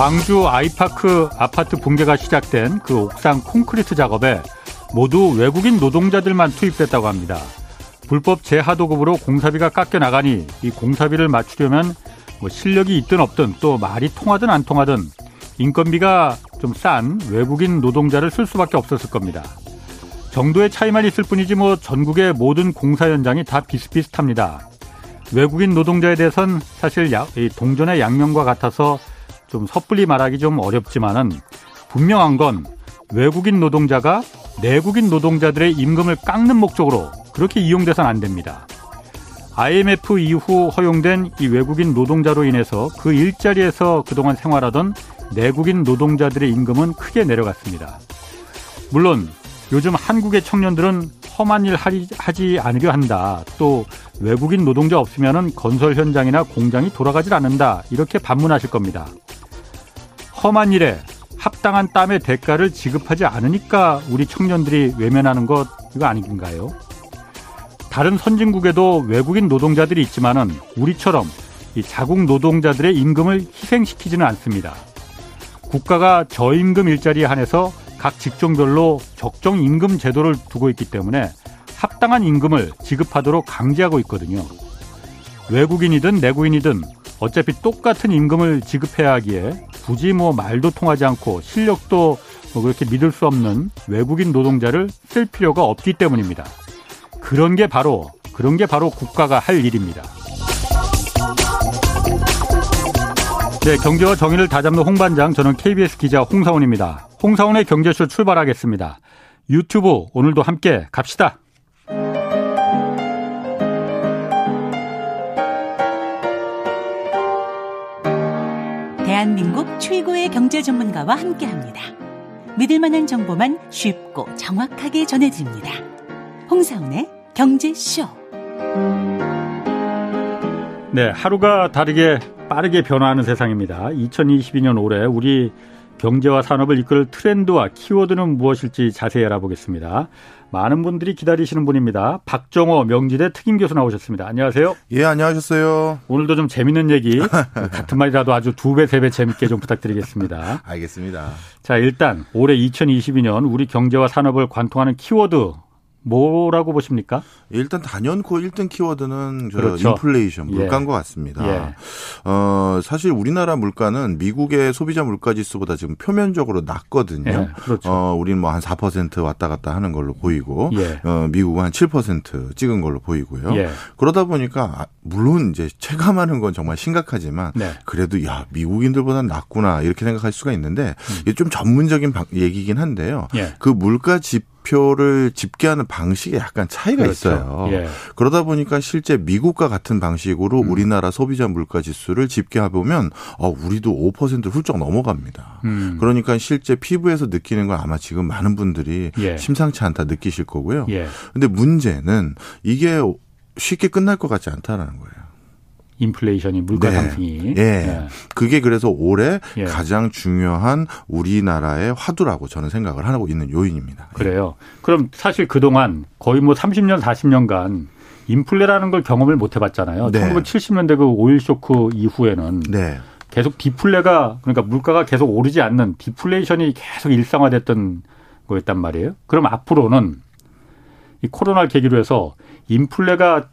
광주 아이파크 아파트 붕괴가 시작된 그 옥상 콘크리트 작업에 모두 외국인 노동자들만 투입됐다고 합니다. 불법 재하도급으로 공사비가 깎여 나가니 이 공사비를 맞추려면 뭐 실력이 있든 없든 또 말이 통하든 안 통하든 인건비가 좀 싼 외국인 노동자를 쓸 수밖에 없었을 겁니다. 정도의 차이만 있을 뿐이지 뭐 전국의 모든 공사 현장이 다 비슷비슷합니다. 외국인 노동자에 대해선 사실 동전의 양면과 같아서 좀 섣불리 말하기 좀 어렵지만은 분명한 건 외국인 노동자가 내국인 노동자들의 임금을 깎는 목적으로 그렇게 이용돼선 안 됩니다. IMF 이후 허용된 이 외국인 노동자로 인해서 그 일자리에서 그동안 생활하던 내국인 노동자들의 임금은 크게 내려갔습니다. 물론 요즘 한국의 청년들은 험한 일 하지 않으려 한다. 또 외국인 노동자 없으면 건설 현장이나 공장이 돌아가질 않는다. 이렇게 반문하실 겁니다. 험한 일에 합당한 땀의 대가를 지급하지 않으니까 우리 청년들이 외면하는 것 이거 아닌가요? 다른 선진국에도 외국인 노동자들이 있지만은 우리처럼 이 자국 노동자들의 임금을 희생시키지는 않습니다. 국가가 저임금 일자리에 한해서 각 직종별로 적정 임금 제도를 두고 있기 때문에 합당한 임금을 지급하도록 강제하고 있거든요. 외국인이든 내국인이든 어차피 똑같은 임금을 지급해야 하기에 굳이 뭐 말도 통하지 않고 실력도 뭐 그렇게 믿을 수 없는 외국인 노동자를 쓸 필요가 없기 때문입니다. 그런 게 바로 그런 게 바로 국가가 할 일입니다. 네, 경제와 정의를 다잡는 홍반장 저는 KBS 기자 홍사원입니다. 홍사원의 경제쇼 출발하겠습니다. 유튜브 오늘도 함께 갑시다. 대한민국 최고의 경제 전문가와 함께 합니다. 믿을 만한 정보만 쉽고 정확하게 전해드립니다. 홍사원의 경제쇼. 네, 하루가 다르게 빠르게 변화하는 세상입니다. 2022년 올해 우리 경제와 산업을 이끌 트렌드와 키워드는 무엇일지 자세히 알아보겠습니다. 많은 분들이 기다리시는 분입니다. 박정호 명지대 특임 교수 나오셨습니다. 안녕하세요. 예, 안녕하셨어요. 오늘도 좀 재밌는 얘기 같은 말이라도 아주 두 배, 세 배 재밌게 좀 부탁드리겠습니다. 알겠습니다. 자, 일단 올해 2022년 우리 경제와 산업을 관통하는 키워드 뭐라고 보십니까? 일단 단연코 1등 키워드는 저 그렇죠. 인플레이션 물가인 예. 것 같습니다. 예. 어, 사실 우리나라 물가는 미국의 소비자 물가 지수보다 지금 표면적으로 낮거든요. 예. 그렇죠. 어, 우리는 뭐 한 4% 왔다 갔다 하는 걸로 보이고 예. 어, 미국은 한 7% 찍은 걸로 보이고요. 예. 그러다 보니까 아, 물론 이제 체감하는 건 정말 심각하지만 네. 그래도 야, 미국인들보다 낫구나 이렇게 생각할 수가 있는데 음. 이게 좀 전문적인 얘기긴 한데요. 예. 그 물가 집 지표를 집계하는 방식에 약간 차이가 그렇죠. 있어요. 예. 그러다 보니까 실제 미국과 같은 방식으로 음. 우리나라 소비자 물가 지수를 집계해 보면 어, 우리도 5% 훌쩍 넘어갑니다. 음. 그러니까 실제 피부에서 느끼는 건 아마 지금 많은 분들이 예. 심상치 않다 느끼실 거고요. 예. 근데 문제는 이게 쉽게 끝날 것 같지 않다라는 거예요. 인플레이션이 물가 네. 상승이. 예. 네. 그게 그래서 올해 예. 가장 중요한 우리나라의 화두라고 저는 생각을 하고 있는 요인입니다. 예. 그래요. 그럼 사실 그동안 거의 뭐 30년, 40년간 인플레라는 걸 경험을 못 해봤잖아요. 네. 1970년대 그 오일 쇼크 이후에는 네. 계속 디플레가 그러니까 물가가 계속 오르지 않는 디플레이션이 계속 일상화됐던 거였단 말이에요. 그럼 앞으로는 이 코로나를 계기로 해서 인플레가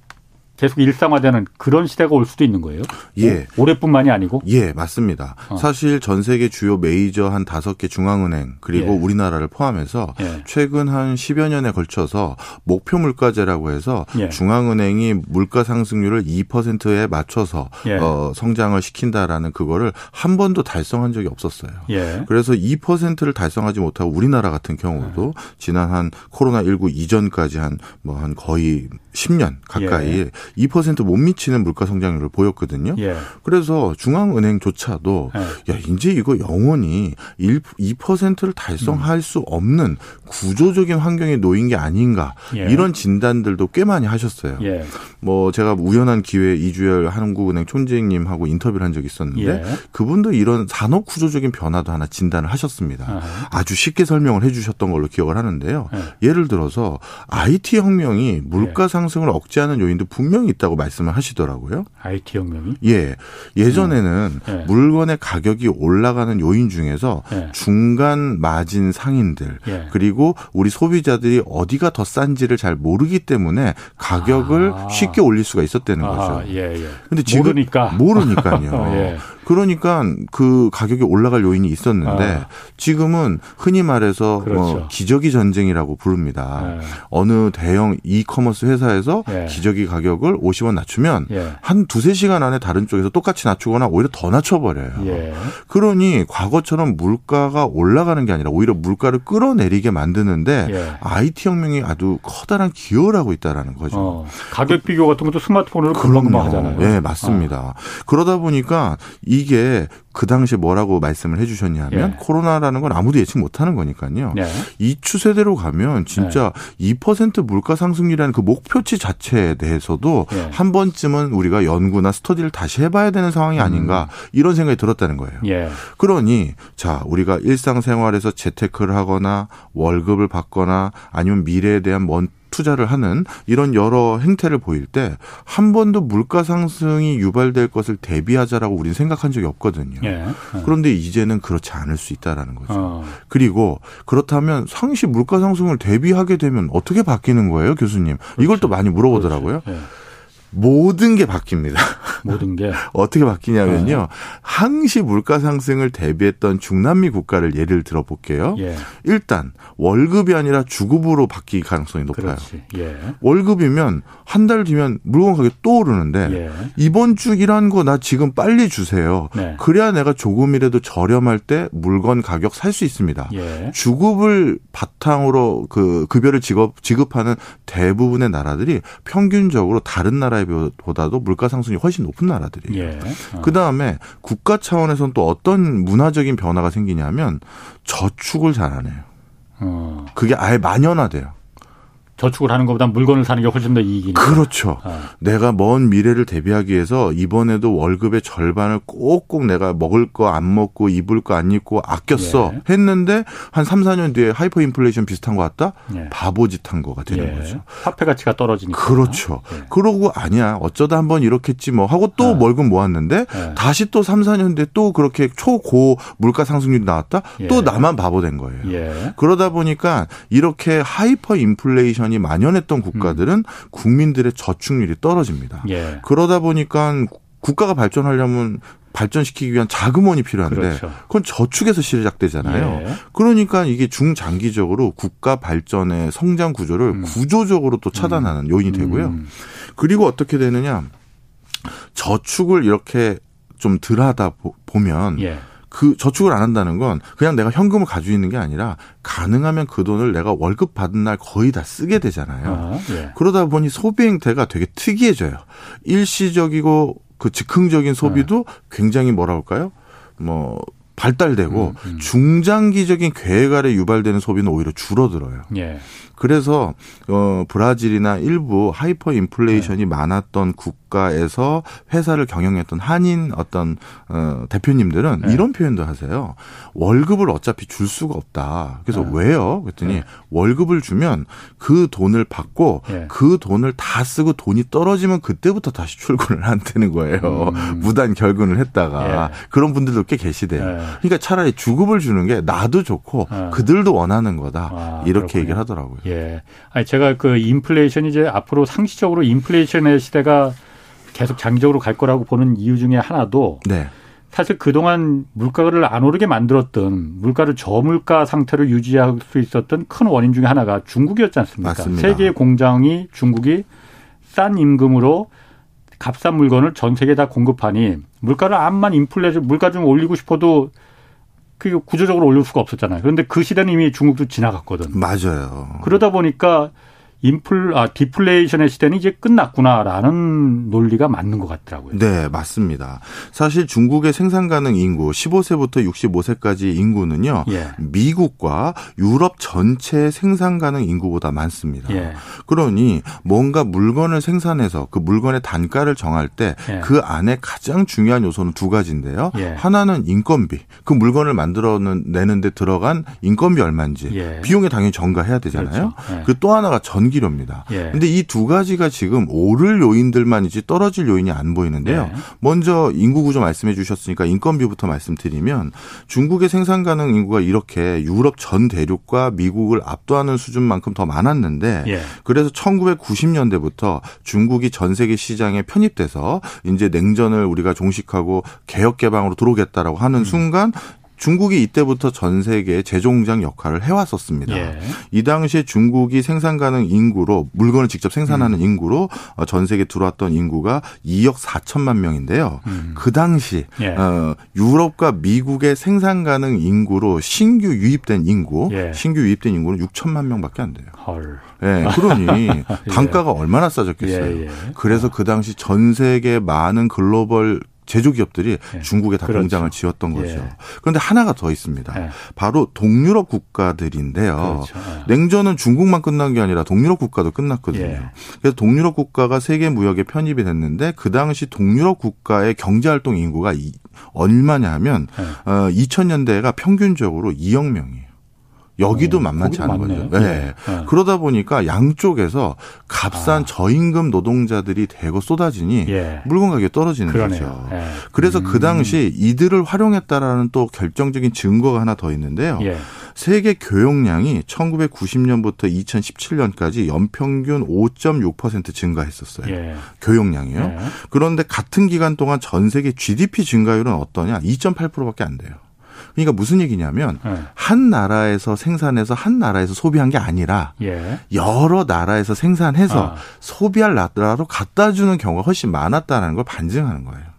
계속 일상화되는 그런 시대가 올 수도 있는 거예요. 예. 올해뿐만이 아니고. 예, 맞습니다. 어. 사실 전 세계 주요 메이저 한 다섯 개 중앙은행 그리고 예. 우리나라를 포함해서 예. 최근 한 10여 년에 걸쳐서 목표 물가제라고 해서 예. 중앙은행이 물가 상승률을 2%에 맞춰서 예. 어, 성장을 시킨다라는 그거를 한 번도 달성한 적이 없었어요. 예. 그래서 2%를 달성하지 못하고 우리나라 같은 경우도 지난 한 코로나 19 이전까지 한 뭐한 뭐 거의 10년 가까이 2%못 미치는 물가 성장률을 보였거든요. 예. 그래서 중앙은행조차도 예. 야 이제 이거 영원히 1, 2%를 달성할 음. 수 없는 구조적인 환경에 놓인 게 아닌가 예. 이런 진단들도 꽤 많이 하셨어요. 예. 뭐 제가 우연한 기회에 이주열 한국은행 총재님하고 인터뷰를 한 적이 있었는데 예. 그분도 이런 산업 구조적인 변화도 하나 진단을 하셨습니다. 아하. 아주 쉽게 설명을 해 주셨던 걸로 기억을 하는데요. 예. 를 들어서 IT 혁명이 물가 상 상승을 억제하는 요인도 분명히 있다고 말씀을 하시더라고요. IT 혁명이? 예. 예전에는 음. 네. 물건의 가격이 올라가는 요인 중에서 네. 중간 마진 상인들 예. 그리고 우리 소비자들이 어디가 더 싼지를 잘 모르기 때문에 가격을 아. 쉽게 올릴 수가 있었다는 아. 거죠. 예, 예. 근데 지금 모르니까 모르니까요. 예. 그러니까 그 가격이 올라갈 요인이 있었는데 아. 지금은 흔히 말해서 뭐 그렇죠. 뭐 기저귀 전쟁이라고 부릅니다. 네. 어느 대형 이커머스 회사에서 예. 기저귀 가격을 50원 낮추면 예. 한 두세 시간 안에 다른 쪽에서 똑같이 낮추거나 오히려 더 낮춰버려요. 예. 그러니 과거처럼 물가가 올라가는 게 아니라 오히려 물가를 끌어내리게 만드는데 예. IT 혁명이 아주 커다란 기여를 하고 있다라는 거죠. 어. 가격 비교 같은 것도 스마트폰으로 금방금방 하잖아요. 네, 맞습니다. 어. 그러다 보니까 이게 그 당시에 뭐라고 말씀을 해주셨냐면 예. 코로나라는 건 아무도 예측 못하는 거니까요. 예. 이 추세대로 가면 진짜 예. 2% 물가 상승률이라는 그 목표치 자체에 대해서도 예. 한 번쯤은 우리가 연구나 스터디를 다시 해봐야 되는 상황이 아닌가 음. 이런 생각이 들었다는 거예요. 예. 그러니 자 우리가 일상생활에서 재테크를 하거나 월급을 받거나 아니면 미래에 대한 먼 투자를 하는 이런 여러 행태를 보일 때 한 번도 물가 상승이 유발될 것을 대비하자라고 우리는 생각한 적이 없거든요. 예. 예. 그런데 이제는 그렇지 않을 수 있다라는 거죠. 어. 그리고 그렇다면 상시 물가 상승을 대비하게 되면 어떻게 바뀌는 거예요, 교수님? 그렇지. 이걸 또 많이 물어보더라고요. 예. 모든 게 바뀝니다. 모든 게 어떻게 바뀌냐면요. 네. 항시 물가 상승을 대비했던 중남미 국가를 예를 들어 볼게요. 예. 일단 월급이 아니라 주급으로 바뀔 가능성이 높아요. 예. 월급이면 한 달 뒤면 물건 가격 또 오르는데 예. 이번 주 일한 거 나 지금 빨리 주세요. 네. 그래야 내가 조금이라도 저렴할 때 물건 가격 살 수 있습니다. 예. 주급을 바탕으로 그 급여를 지급 지급하는 대부분의 나라들이 평균적으로 다른 나라 나라보다도 물가 상승이 훨씬 높은 나라들이에요. 예. 어. 그 다음에 국가 차원에서는 또 어떤 문화적인 변화가 생기냐면 저축을 잘하네요. 어. 그게 아예 만연화돼요. 저축을 하는 것보다 물건을 사는 게 훨씬 더 이익이니까. 그렇죠. 아. 내가 먼 미래를 대비하기 위해서 이번에도 월급의 절반을 꼭꼭 내가 먹을 거 안 먹고 입을 거 안 입고 아꼈어 예. 했는데 한 3, 4년 뒤에 하이퍼 인플레이션 비슷한 거 왔다? 예. 바보짓 한 거가 되는 예. 거죠. 화폐 가치가 떨어지니까. 그렇죠. 예. 그러고 아니야. 어쩌다 한번 이렇겠지 뭐 하고 또 아. 월급 모았는데 예. 다시 또 3, 4년 뒤에 또 그렇게 초고 물가 상승률이 나왔다? 또 예. 나만 바보 된 거예요. 그러다 보니까 이렇게 하이퍼 인플레이션 인플레이션이 만연했던 국가들은 음. 국민들의 저축률이 떨어집니다. 예. 그러다 보니까 국가가 발전하려면 발전시키기 위한 자금원이 필요한데 그렇죠. 그건 저축에서 시작되잖아요. 예. 그러니까 이게 중장기적으로 국가 발전의 성장 구조를 음. 구조적으로 또 차단하는 음. 요인이 되고요. 음. 그리고 어떻게 되느냐 저축을 이렇게 좀 덜하다 보면 예. 그 저축을 안 한다는 건 그냥 내가 현금을 가지고 있는 게 아니라 가능하면 그 돈을 내가 월급 받은 날 거의 다 쓰게 되잖아요. 아, 예. 그러다 보니 소비 행태가 되게 특이해져요. 일시적이고 그 즉흥적인 소비도 네. 굉장히 뭐라 할까요? 뭐 발달되고 음, 음. 중장기적인 계획 아래 유발되는 소비는 오히려 줄어들어요. 예. 그래서 어 브라질이나 일부 하이퍼 인플레이션이 네. 많았던 국가에서 회사를 경영했던 한인 어떤 어 대표님들은 네. 이런 표현도 하세요. 월급을 어차피 줄 수가 없다. 그래서 네. 왜요? 그랬더니 네. 월급을 주면 그 돈을 받고 네. 그 돈을 다 쓰고 돈이 떨어지면 그때부터 다시 출근을 한다는 거예요. 음. 무단 결근을 했다가 예. 그런 분들도 꽤 계시대요. 예. 그러니까 차라리 주급을 주는 게 나도 좋고 예. 그들도 원하는 거다. 아, 이렇게 그렇군요. 얘기를 하더라고요. 예. 아니 제가 그 인플레이션이 이제 앞으로 상시적으로 인플레이션의 시대가 계속 장기적으로 갈 거라고 보는 이유 중에 하나도 네. 사실 그동안 물가를 안 오르게 만들었던 물가를 저물가 상태로 유지할 수 있었던 큰 원인 중에 하나가 중국이었지 않습니까? 맞습니다. 세계 공장이 중국이 싼 임금으로 값싼 물건을 전 세계에 다 공급하니 물가를 암만 인플레이션 물가 좀 올리고 싶어도 그 구조적으로 올릴 수가 없었잖아요. 그런데 그 시대는 이미 중국도 지나갔거든. 맞아요. 그러다 보니까 인플 아 디플레이션의 시대는 이제 끝났구나라는 논리가 맞는 것 같더라고요. 네, 맞습니다. 사실 중국의 생산 가능 인구 15세부터 65세까지 인구는요. 예. 미국과 유럽 전체 생산 가능 인구보다 많습니다. 예. 그러니 뭔가 물건을 생산해서 그 물건의 단가를 정할 때그 예. 그 안에 가장 중요한 요소는 두 가지인데요. 예. 하나는 인건비. 그 물건을 만들어 내는데 들어간 인건비 얼마인지 예. 비용에 당연히 전가해야 되잖아요. 그렇죠. 예. 그또 하나가 전 전기 전기료입니다. 예. 근데 이두 가지가 지금 오를 요인들만이지 떨어질 요인이 안 보이는데요. 예. 먼저 인구 구조 말씀해 주셨으니까 인건비부터 말씀드리면 중국의 생산 가능 인구가 이렇게 유럽 전 대륙과 미국을 압도하는 수준만큼 더 많았는데 예. 그래서 1990년대부터 중국이 전 세계 시장에 편입돼서 이제 냉전을 우리가 종식하고 개혁 개방으로 들어오겠다라고 하는 음. 순간 중국이 이때부터 전 세계 제조공장 역할을 해왔었습니다. 예. 이 당시에 중국이 생산 가능 인구로 물건을 직접 생산하는 음. 인구로 어, 전 세계 들어왔던 인구가 2억 4천만 명인데요. 음. 그 당시 예. 어, 유럽과 미국의 생산 가능 인구로 신규 유입된 인구, 예. 신규 유입된 인구는 6천만 명밖에 안 돼요. 헐. 예, 그러니 예. 단가가 얼마나 싸졌겠어요. 예, 예. 그래서 그 당시 전 세계 많은 글로벌 제조기업들이 예. 중국에 다 그렇죠. 공장을 지었던 거죠. 예. 그런데 하나가 더 있습니다. 예. 바로 동유럽 국가들인데요. 그렇죠. 예. 냉전은 중국만 끝난 게 아니라 동유럽 국가도 끝났거든요. 예. 그래서 동유럽 국가가 세계 무역에 편입이 됐는데 그 당시 동유럽 국가의 경제활동 인구가 얼마냐 하면 예. 어, 2000년대가 평균적으로 2억 명이에요. 여기도 어, 만만치 않은 거죠. 네. 네. 네. 그러다 보니까 양쪽에서 값싼 아. 저임금 노동자들이 대거 쏟아지니 예. 물건 가격이 떨어지는 그러네요. 거죠. 예. 그래서 그 음. 그 당시 이들을 활용했다라는 또 결정적인 증거가 하나 더 있는데요. 예. 세계 교역량이 1990년부터 2017년까지 연평균 5.6% 증가했었어요. 예. 교역량이요. 예. 그런데 같은 기간 동안 전 세계 GDP 증가율은 어떠냐? 2.8%밖에 안 돼요. 그러니까 무슨 얘기냐면 네. 한 나라에서 생산해서 한 나라에서 소비한 게 아니라 예. 여러 나라에서 생산해서 아. 소비할 나라로 갖다 주는 경우가 훨씬 많았다는 걸 반증하는 거예요.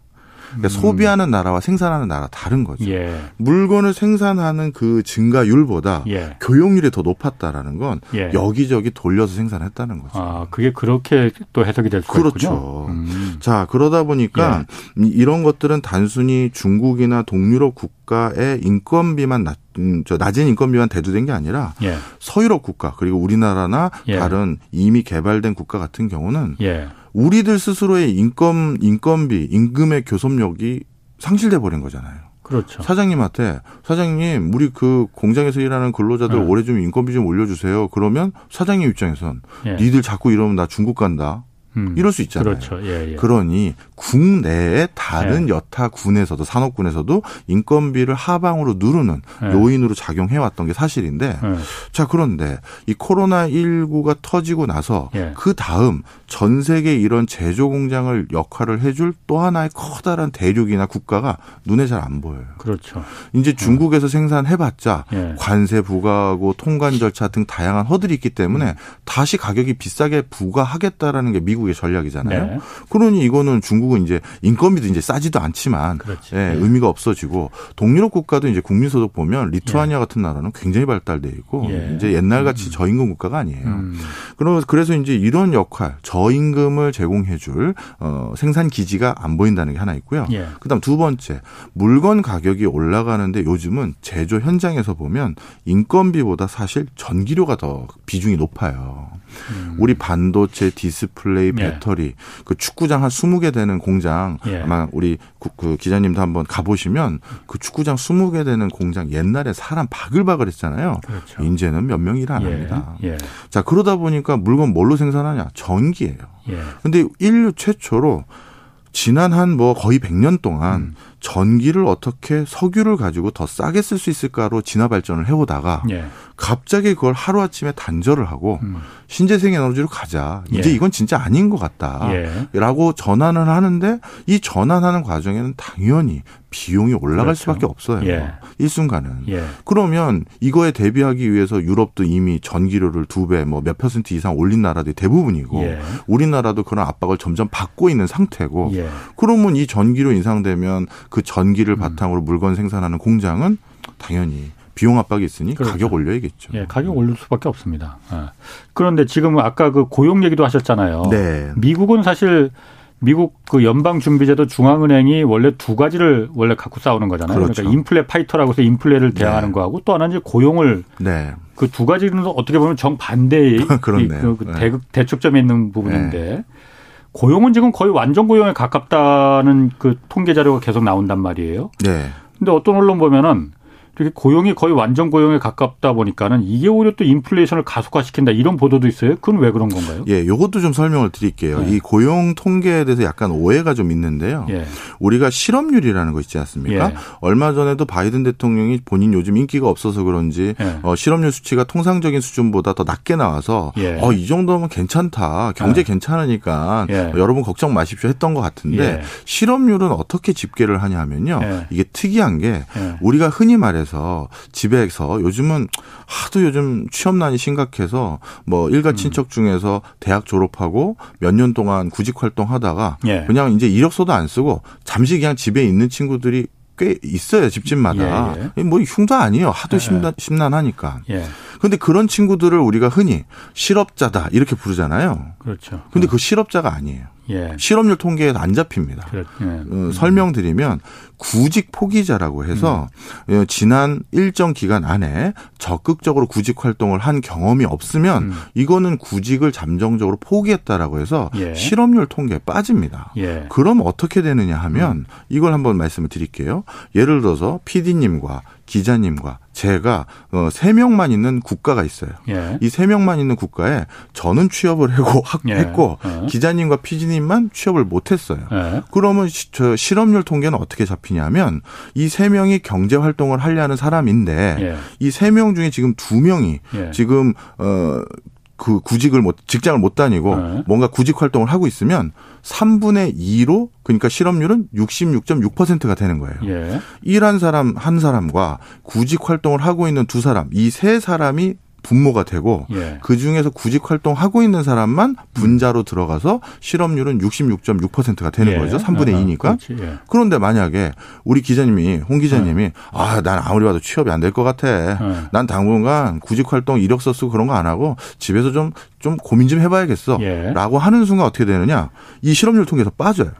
그러니까 음. 소비하는 나라와 생산하는 나라 다른 거죠. 예. 물건을 생산하는 그 증가율보다 예. 교용률이 더 높았다라는 건 예. 여기저기 돌려서 생산했다는 거죠. 아, 그게 그렇게 또 해석이 될 수가 그렇죠. 음. 자, 그러다 보니까 예. 이런 것들은 단순히 중국이나 동유럽 국가의 인건비만 낮 음, 저 낮은 인건비만 대두된 게 아니라 예. 서유럽 국가 그리고 우리나라나 예. 다른 이미 개발된 국가 같은 경우는 예. 우리들 스스로의 인건 인건비 임금의 교섭력이 상실돼 버린 거잖아요. 그렇죠. 사장님한테 사장님 우리 그 공장에서 일하는 근로자들 네. 올해 좀 인건비 좀 올려주세요. 그러면 사장님 입장에선 예. 니들 자꾸 이러면 나 중국 간다. 음. 이럴 수 있잖아요. 그렇죠. 예, 예. 그러니 국내에 다른 예. 여타 군에서도 산업군에서도 인건비를 하방으로 누르는 예. 요인으로 작용해 왔던 게 사실인데 예. 자 그런데 이 코로나 19가 터지고 나서 예. 그 다음 전 세계 이런 제조 공장을 역할을 해줄 또 하나의 커다란 대륙이나 국가가 눈에 잘 안 보여요. 그렇죠. 이제 중국에서 생산해봤자 관세 부과하고 통관 절차 등 다양한 허들이 있기 때문에 음. 다시 가격이 비싸게 부과하겠다라는 게 미국 중국의 전략이잖아요. 네. 그러니 이거는 중국 은 이제 인건비도 이제 싸지도 않지만 예, 네. 의미가 없어지고 동유럽 국가도 이제 국민 소득 보면 리투아니아 예. 같은 나라는 굉장히 발달돼 있고 예. 이제 옛날 같이 음. 저임금 국가가 아니에요. 음. 그래서 이제 이런 역할 저임금을 제공해줄 어, 생산 기지가 안 보인다는 게 하나 있고요. 예. 그다음 두 번째 물건 가격이 올라가는데 요즘은 제조 현장에서 보면 인건비보다 사실 전기료가 더 비중이 높아요. 음. 우리 반도체, 디스플레이, 예. 배터리, 예. 그 축구장 한 20개 되는 공장 예. 아마 우리 그, 그 기자님도 한번 가보시면 그 축구장 20개 되는 공장 옛날에 사람 바글바글 했잖아요. 그렇죠. 이제는 몇 명이 일안 예. 합니다. 예. 자, 그러다 보니까 물건 뭘로 생산하냐? 전기예요. 예. 근데 인류 최초로 지난 한 뭐 거의 100년 동안 음. 전기를 어떻게 석유를 가지고 더 싸게 쓸 수 있을까로 진화 발전을 해오다가 예. 갑자기 그걸 하루 아침에 단절을 하고 음. 신재생 에너지로 가자. 이제 예. 이건 진짜 아닌 것 같다. 예. 라고 전환을 하는데 이 전환하는 과정에는 당연히 비용이 올라갈 그렇죠. 수밖에 없어요. 예. 일순간은. 예. 그러면 이거에 대비하기 위해서 유럽도 이미 전기료를 두 배, 뭐 몇 퍼센트 이상 올린 나라들이 대부분이고 예. 우리나라도 그런 압박을 점점 받고 있는 상태고 예. 그러면 이 전기료 인상되면 그 전기를 음. 바탕으로 물건 생산하는 공장은 당연히 비용 압박이 있으니 그렇죠. 가격 올려야겠죠. 예, 가격 올릴 수밖에 없습니다. 예. 그런데 지금 아까 그 고용 얘기도 하셨잖아요. 네. 미국은 사실 미국 그 연방준비제도 중앙은행이 원래 두 가지를 원래 갖고 싸우는 거잖아요. 그렇죠. 그러니까 인플레 파이터라고 해서 인플레를 네. 대항하는 네. 거하고 또 하나는 이제 고용을 네. 그두 가지는 어떻게 보면 정반대의 그, 그 네. 대, 대척점에 있는 부분인데 네. 고용은 지금 거의 완전 고용에 가깝다는 그 통계 자료가 계속 나온단 말이에요. 네. 근데 어떤 언론 보면은 이렇게 고용이 거의 완전 고용에 가깝다 보니까는 이게 오히려 또 인플레이션을 가속화시킨다 이런 보도도 있어요. 그건 왜 그런 건가요? 예, 요것도 좀 설명을 드릴게요. 네. 이 고용 통계에 대해서 약간 오해가 좀 있는데요. 예. 우리가 실업률이라는 거 있지 않습니까? 예. 얼마 전에도 바이든 대통령이 본인 요즘 인기가 없어서 그런지 예. 어, 실업률 수치가 통상적인 수준보다 더 낮게 나와서 예. 어, 이 정도면 괜찮다. 경제 예. 괜찮으니까 예. 여러분 걱정 마십시오 했던 것 같은데 실업률은 어떻게 집계를 하냐 하면요. 이게 특이한 게 우리가 흔히 말해서 집에서 집에서 요즘은 하도 요즘 취업난이 심각해서 뭐 일가 음. 친척 중에서 대학 졸업하고 몇 년 동안 구직 활동하다가 예. 그냥 이제 이력서도 안 쓰고 잠시 그냥 집에 있는 친구들이 꽤 있어요 집집마다 예, 예. 뭐 흉도 아니에요 하도 예. 심란, 심란하니까 그런데 그런 친구들을 우리가 흔히 실업자다 이렇게 부르잖아요 그렇죠 근데 그 실업자가 아니에요 예. 실업률 통계에 안 잡힙니다. 예. 어, 설명드리면 구직 포기자라고 해서 음. 어, 지난 일정 기간 안에 적극적으로 구직 활동을 한 경험이 없으면 음. 이거는 구직을 잠정적으로 포기했다라고 해서 예. 실업률 통계에 빠집니다. 예. 그럼 어떻게 되느냐 하면 음. 이걸 한번 말씀을 드릴게요. 예를 들어서 PD님과 기자님과 제가 어, 3명만 있는 국가가 있어요. 예. 이 3명만 있는 국가에 저는 취업을 하고 예. 했고 예. 기자님과 피디님만 취업을 못 했어요. 예. 그러면 시, 저 실업률 통계는 어떻게 잡히냐면 이 3명이 경제 활동을 하려는 사람인데 예. 이 3명 중에 지금 2명이 예. 지금 어 그 구직을 못 직장을 못 다니고 네. 뭔가 구직 활동을 하고 있으면 3분의 2로 그러니까 실업률은 66.6%가 되는 거예요. 예. 일한 사람 한 사람과 구직 활동을 하고 있는 두 사람 이 세 사람이 분모가 되고 예. 그 중에서 구직 활동하고 있는 사람만 분자로 들어가서 실업률은 66.6%가 되는 예. 거죠. 3분의 아, 2니까. 예. 그런데 만약에 우리 기자님이 홍 기자님이 예. 아, 난 아무리 봐도 취업이 안 될 것 같아. 예. 난 당분간 구직 활동 이력서 쓰고 그런 거 안 하고 집에서 좀좀 고민 좀 해봐야겠어. 예. 라고 하는 순간 어떻게 되느냐? 이 실업률 통계에서 빠져요.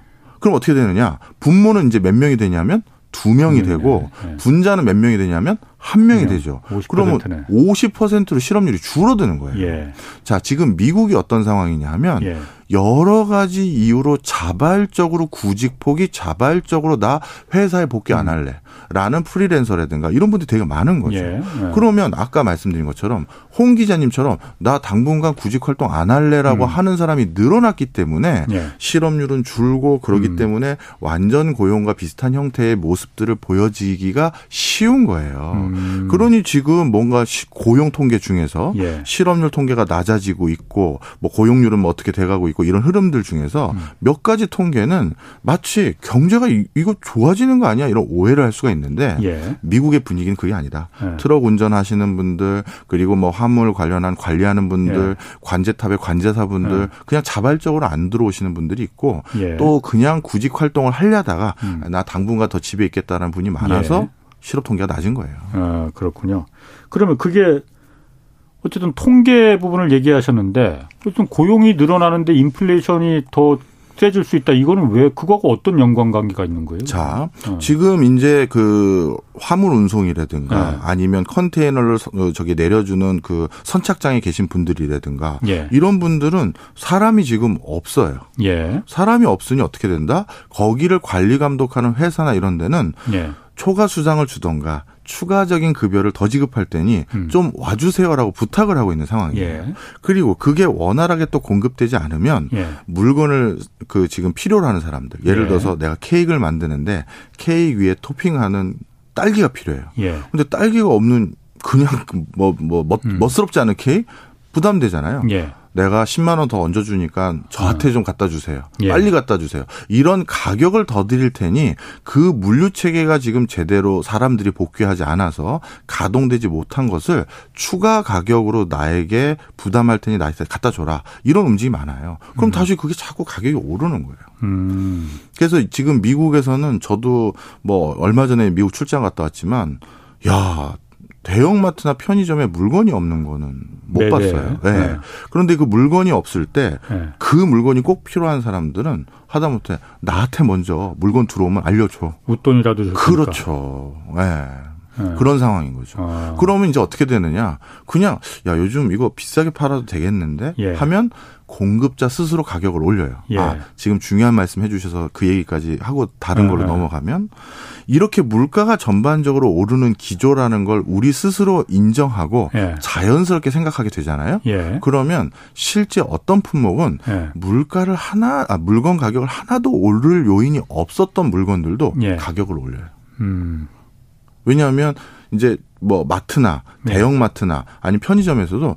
그럼 어떻게 되느냐? 분모는 이제 몇 명이 되냐면 두 명이 되고 분자는 몇 명이 되냐면 한 명이 네. 되죠. 50%네. 그러면 50%로 실업률이 줄어드는 거예요. 예. 자, 지금 미국이 어떤 상황이냐 하면 예. 여러 가지 이유로 자발적으로 구직 포기, 자발적으로 나 회사에 복귀 안 음. 할래. 라는 프리랜서라든가 이런 분들이 되게 많은 거죠. 예. 예. 그러면 아까 말씀드린 것처럼 홍 기자님처럼 나 당분간 구직 활동 안 할래라고 음. 하는 사람이 늘어났기 때문에 예. 실업률은 줄고 그러기 음. 때문에 완전 고용과 비슷한 형태의 모습들을 보여지기가 쉬운 거예요. 음. 음. 그러니 지금 뭔가 고용 통계 중에서 예. 실업률 통계가 낮아지고 있고 뭐 고용률은 뭐 어떻게 돼가고 있고 이런 흐름들 중에서 음. 몇 가지 통계는 마치 경제가 이거 좋아지는 거 아니야 이런 오해를 할 수가 있는데 예. 미국의 분위기는 그게 아니다. 예. 트럭 운전하시는 분들 그리고 뭐 화물 관련한 관리하는 분들 예. 관제탑의 관제사분들 예. 그냥 자발적으로 안 들어오시는 분들이 있고 예. 또 그냥 구직 활동을 하려다가 음. 나 당분간 더 집에 있겠다는 분이 많아서 실업 통계가 낮은 거예요. 아, 그렇군요. 그러면 그게 어쨌든 통계 부분을 얘기하셨는데 어쨌든 고용이 늘어나는데 인플레이션이 더 세질 수 있다. 이거는 왜 그거하고 어떤 연관관계가 있는 거예요? 자, 어. 지금 이제 그 화물 운송이라든가 네. 아니면 컨테이너를 어, 저기 내려주는 그 선착장에 계신 분들이라든가 예. 이런 분들은 사람이 지금 없어요. 예. 사람이 없으니 어떻게 된다? 거기를 관리 감독하는 회사나 이런 데는 예. 초과 수당을 주던가 추가적인 급여를 더 지급할 때니 음. 좀 와주세요라고 부탁을 하고 있는 상황이에요. 예. 그리고 그게 원활하게 또 공급되지 않으면 예. 물건을 그 지금 필요로 하는 사람들 예를 예. 들어서 내가 케이크를 만드는데 케이크 위에 토핑하는 딸기가 필요해요. 예. 근데 딸기가 없는 그냥 뭐뭐 뭐, 멋, 음. 멋스럽지 않은 케이크 부담되잖아요. 예. 내가 10만 원 더 얹어주니까 저한테 음. 좀 갖다 주세요. 예. 빨리 갖다 주세요. 이런 가격을 더 드릴 테니 그 물류 체계가 지금 제대로 사람들이 복귀하지 않아서 가동되지 못한 것을 추가 가격으로 나에게 부담할 테니 나한테 갖다 줘라. 이런 움직임이 많아요. 그럼 음. 다시 그게 자꾸 가격이 오르는 거예요. 음. 그래서 지금 미국에서는 저도 뭐 얼마 전에 미국 출장 갔다 왔지만 야 대형마트나 편의점에 물건이 없는 거는 못 네네. 봤어요. 네. 네. 그런데 그 물건이 없을 때그 네. 물건이 꼭 필요한 사람들은 하다못해 나한테 먼저 물건 들어오면 알려줘. 웃돈이라도 줬으니까. 그렇죠. 네. 네. 그런 상황인 거죠. 아. 그러면 이제 어떻게 되느냐? 그냥 야 요즘 이거 비싸게 팔아도 되겠는데 예. 하면 공급자 스스로 가격을 올려요. 예. 아, 지금 중요한 말씀 해주셔서 그 얘기까지 하고 다른 걸로 네. 넘어가면 이렇게 물가가 전반적으로 오르는 기조라는 걸 우리 스스로 인정하고 예. 자연스럽게 생각하게 되잖아요. 예. 그러면 실제 어떤 품목은 예. 물가를 하나 아, 물건 가격을 하나도 오를 요인이 없었던 물건들도 예. 가격을 올려요. 음. 왜냐하면 이제 뭐 마트나 네. 대형 마트나 아니 편의점에서도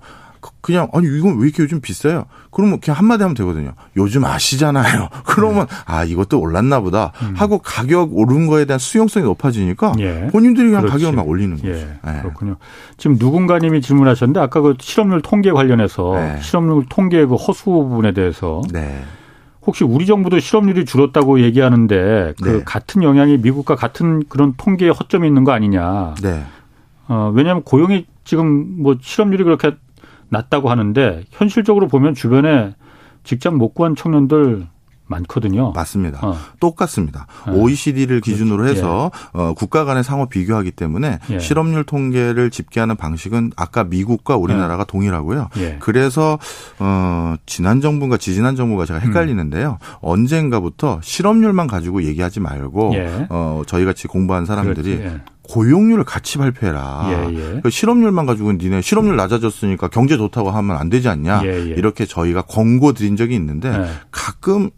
그냥 아니 이건 왜 이렇게 요즘 비싸요? 그러면 그냥 한마디 하면 되거든요. 요즘 아시잖아요. 그러면 네. 아 이것도 올랐나 보다 음. 하고 가격 오른 거에 대한 수용성이 높아지니까 예. 본인들이 그냥 그렇지. 가격을 막 올리는 거죠. 예. 네. 그렇군요. 지금 누군가님이 질문하셨는데 아까 그 실업률 통계 관련해서 네. 실업률 통계 그 허수 부분에 대해서 네. 혹시 우리 정부도 실업률이 줄었다고 얘기하는데 그 네. 같은 영향이 미국과 같은 그런 통계에 허점이 있는 거 아니냐? 네. 어, 왜냐하면 고용이 지금 뭐 실업률이 그렇게 낮다고 하는데 현실적으로 보면 주변에 직장 못 구한 청년들 많거든요. 맞습니다. 어. 똑같습니다. 네. OECD를 기준으로 그렇지. 해서 예. 어, 국가 간의 상호 비교하기 때문에 예. 실업률 통계를 집계하는 방식은 아까 미국과 우리나라가 예. 동일하고요. 예. 그래서 어, 지난 정부가 지지난 정부가 제가 헷갈리는데요. 음. 언젠가부터 실업률만 가지고 얘기하지 말고 예. 어, 저희 같이 공부한 사람들이 고용률을 같이 발표해라. 예, 예. 그 실업률만 가지고 니네 실업률 낮아졌으니까 경제 좋다고 하면 안 되지 않냐. 예, 예. 이렇게 저희가 권고 드린 적이 있는데 예. 가끔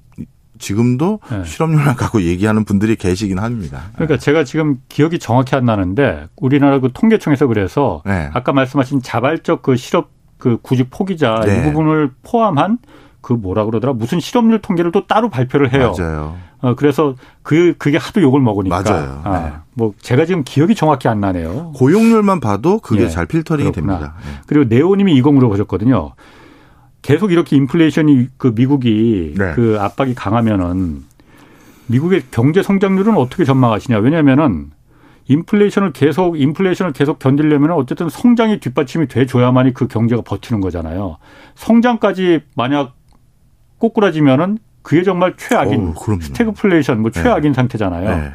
지금도 네. 실업률만 갖고 얘기하는 분들이 계시긴 합니다. 그러니까 제가 지금 기억이 정확히 안 나는데 우리나라 그 통계청에서 그래서 네. 아까 말씀하신 자발적 그 실업 그 구직 포기자 네. 이 부분을 포함한 그 뭐라 그러더라 무슨 실업률 통계를 또 따로 발표를 해요. 맞아요. 어 그래서 그 그게 하도 욕을 먹으니까 맞아요. 아, 네. 뭐 제가 지금 기억이 정확히 안 나네요. 고용률만 봐도 그게 네. 잘 필터링이 그렇구나. 됩니다. 네. 그리고 네오님이 이거 물어보셨거든요. 계속 이렇게 인플레이션이 그 미국이 네. 그 압박이 강하면은 미국의 경제 성장률은 어떻게 전망하시냐? 왜냐면은 인플레이션을 계속 인플레이션을 계속 견디려면 어쨌든 성장이 뒷받침이 돼 줘야만이 그 경제가 버티는 거잖아요. 성장까지 만약 꼬꾸라지면은 그게 정말 최악인 오, 스태그플레이션 뭐 네. 최악인 네. 상태잖아요. 네.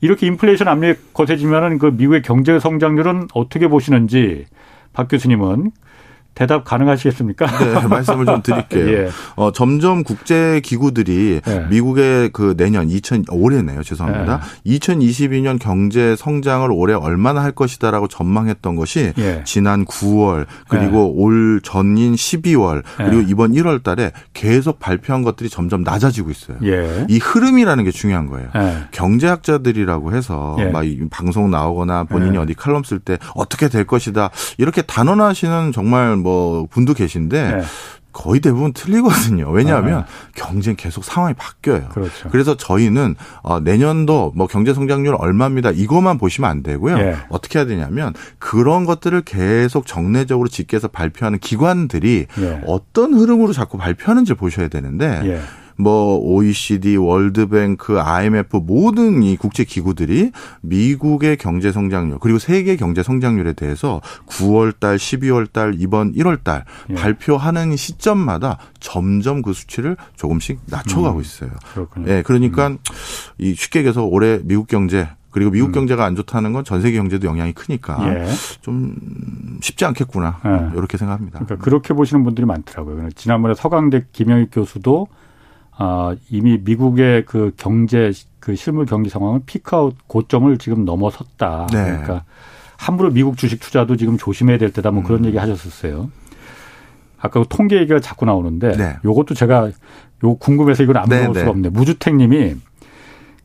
이렇게 인플레이션 압력이 거세지면은 그 미국의 경제 성장률은 어떻게 보시는지 박 교수님은 대답 가능하시겠습니까? 네, 말씀을 좀 드릴게요. 예. 어, 점점 국제 기구들이 예. 미국의 그 내년 2000 올해네요. 죄송합니다. 예. 2022년 경제 성장을 올해 얼마나 할 것이다라고 전망했던 것이 예. 지난 9월 그리고 예. 올 전인 12월 예. 그리고 이번 1월 달에 계속 발표한 것들이 점점 낮아지고 있어요. 이 흐름이라는 게 중요한 거예요. 경제학자들이라고 해서 막 방송 나오거나 본인이 어디 칼럼 쓸 때 어떻게 될 것이다 이렇게 단언하시는 정말 뭐 분도 계신데 네. 거의 대부분 틀리거든요. 왜냐하면 아, 경쟁 계속 상황이 바뀌어요. 그렇죠. 그래서 저희는 어, 내년도 뭐 경제 성장률 얼마입니다. 이것만 보시면 안 되고요. 예. 어떻게 해야 되냐면 그런 것들을 계속 정례적으로 집계해서 발표하는 기관들이 예. 어떤 흐름으로 자꾸 발표하는지 보셔야 되는데 예. 뭐 OECD, 월드뱅크, IMF 모든 이 국제 기구들이 미국의 경제 성장률 그리고 세계 경제 성장률에 대해서 9월 달, 12월 달, 이번 1월 달 예. 발표하는 시점마다 점점 그 수치를 조금씩 낮춰가고 음. 있어요. 그렇군요. 예, 그러니까 음. 이 쉽게 얘기해서 올해 미국 경제 그리고 미국 음. 경제가 안 좋다는 건 전 세계 경제도 영향이 크니까 예. 좀 쉽지 않겠구나 예. 이렇게 생각합니다. 그러니까 그렇게 보시는 분들이 많더라고요. 지난번에 서강대 김영익 교수도 아, 이미 미국의 그 경제 그 실물 경기 상황은 피크아웃 고점을 지금 넘어섰다. 네. 그러니까 함부로 미국 주식 투자도 지금 조심해야 될 때다. 뭐 그런 음. 얘기 하셨었어요. 아까 그 통계 얘기가 자꾸 나오는데 네. 요것도 제가 요 궁금해서 이건 안 네, 물어볼 네, 수가 없네. 무주택 님이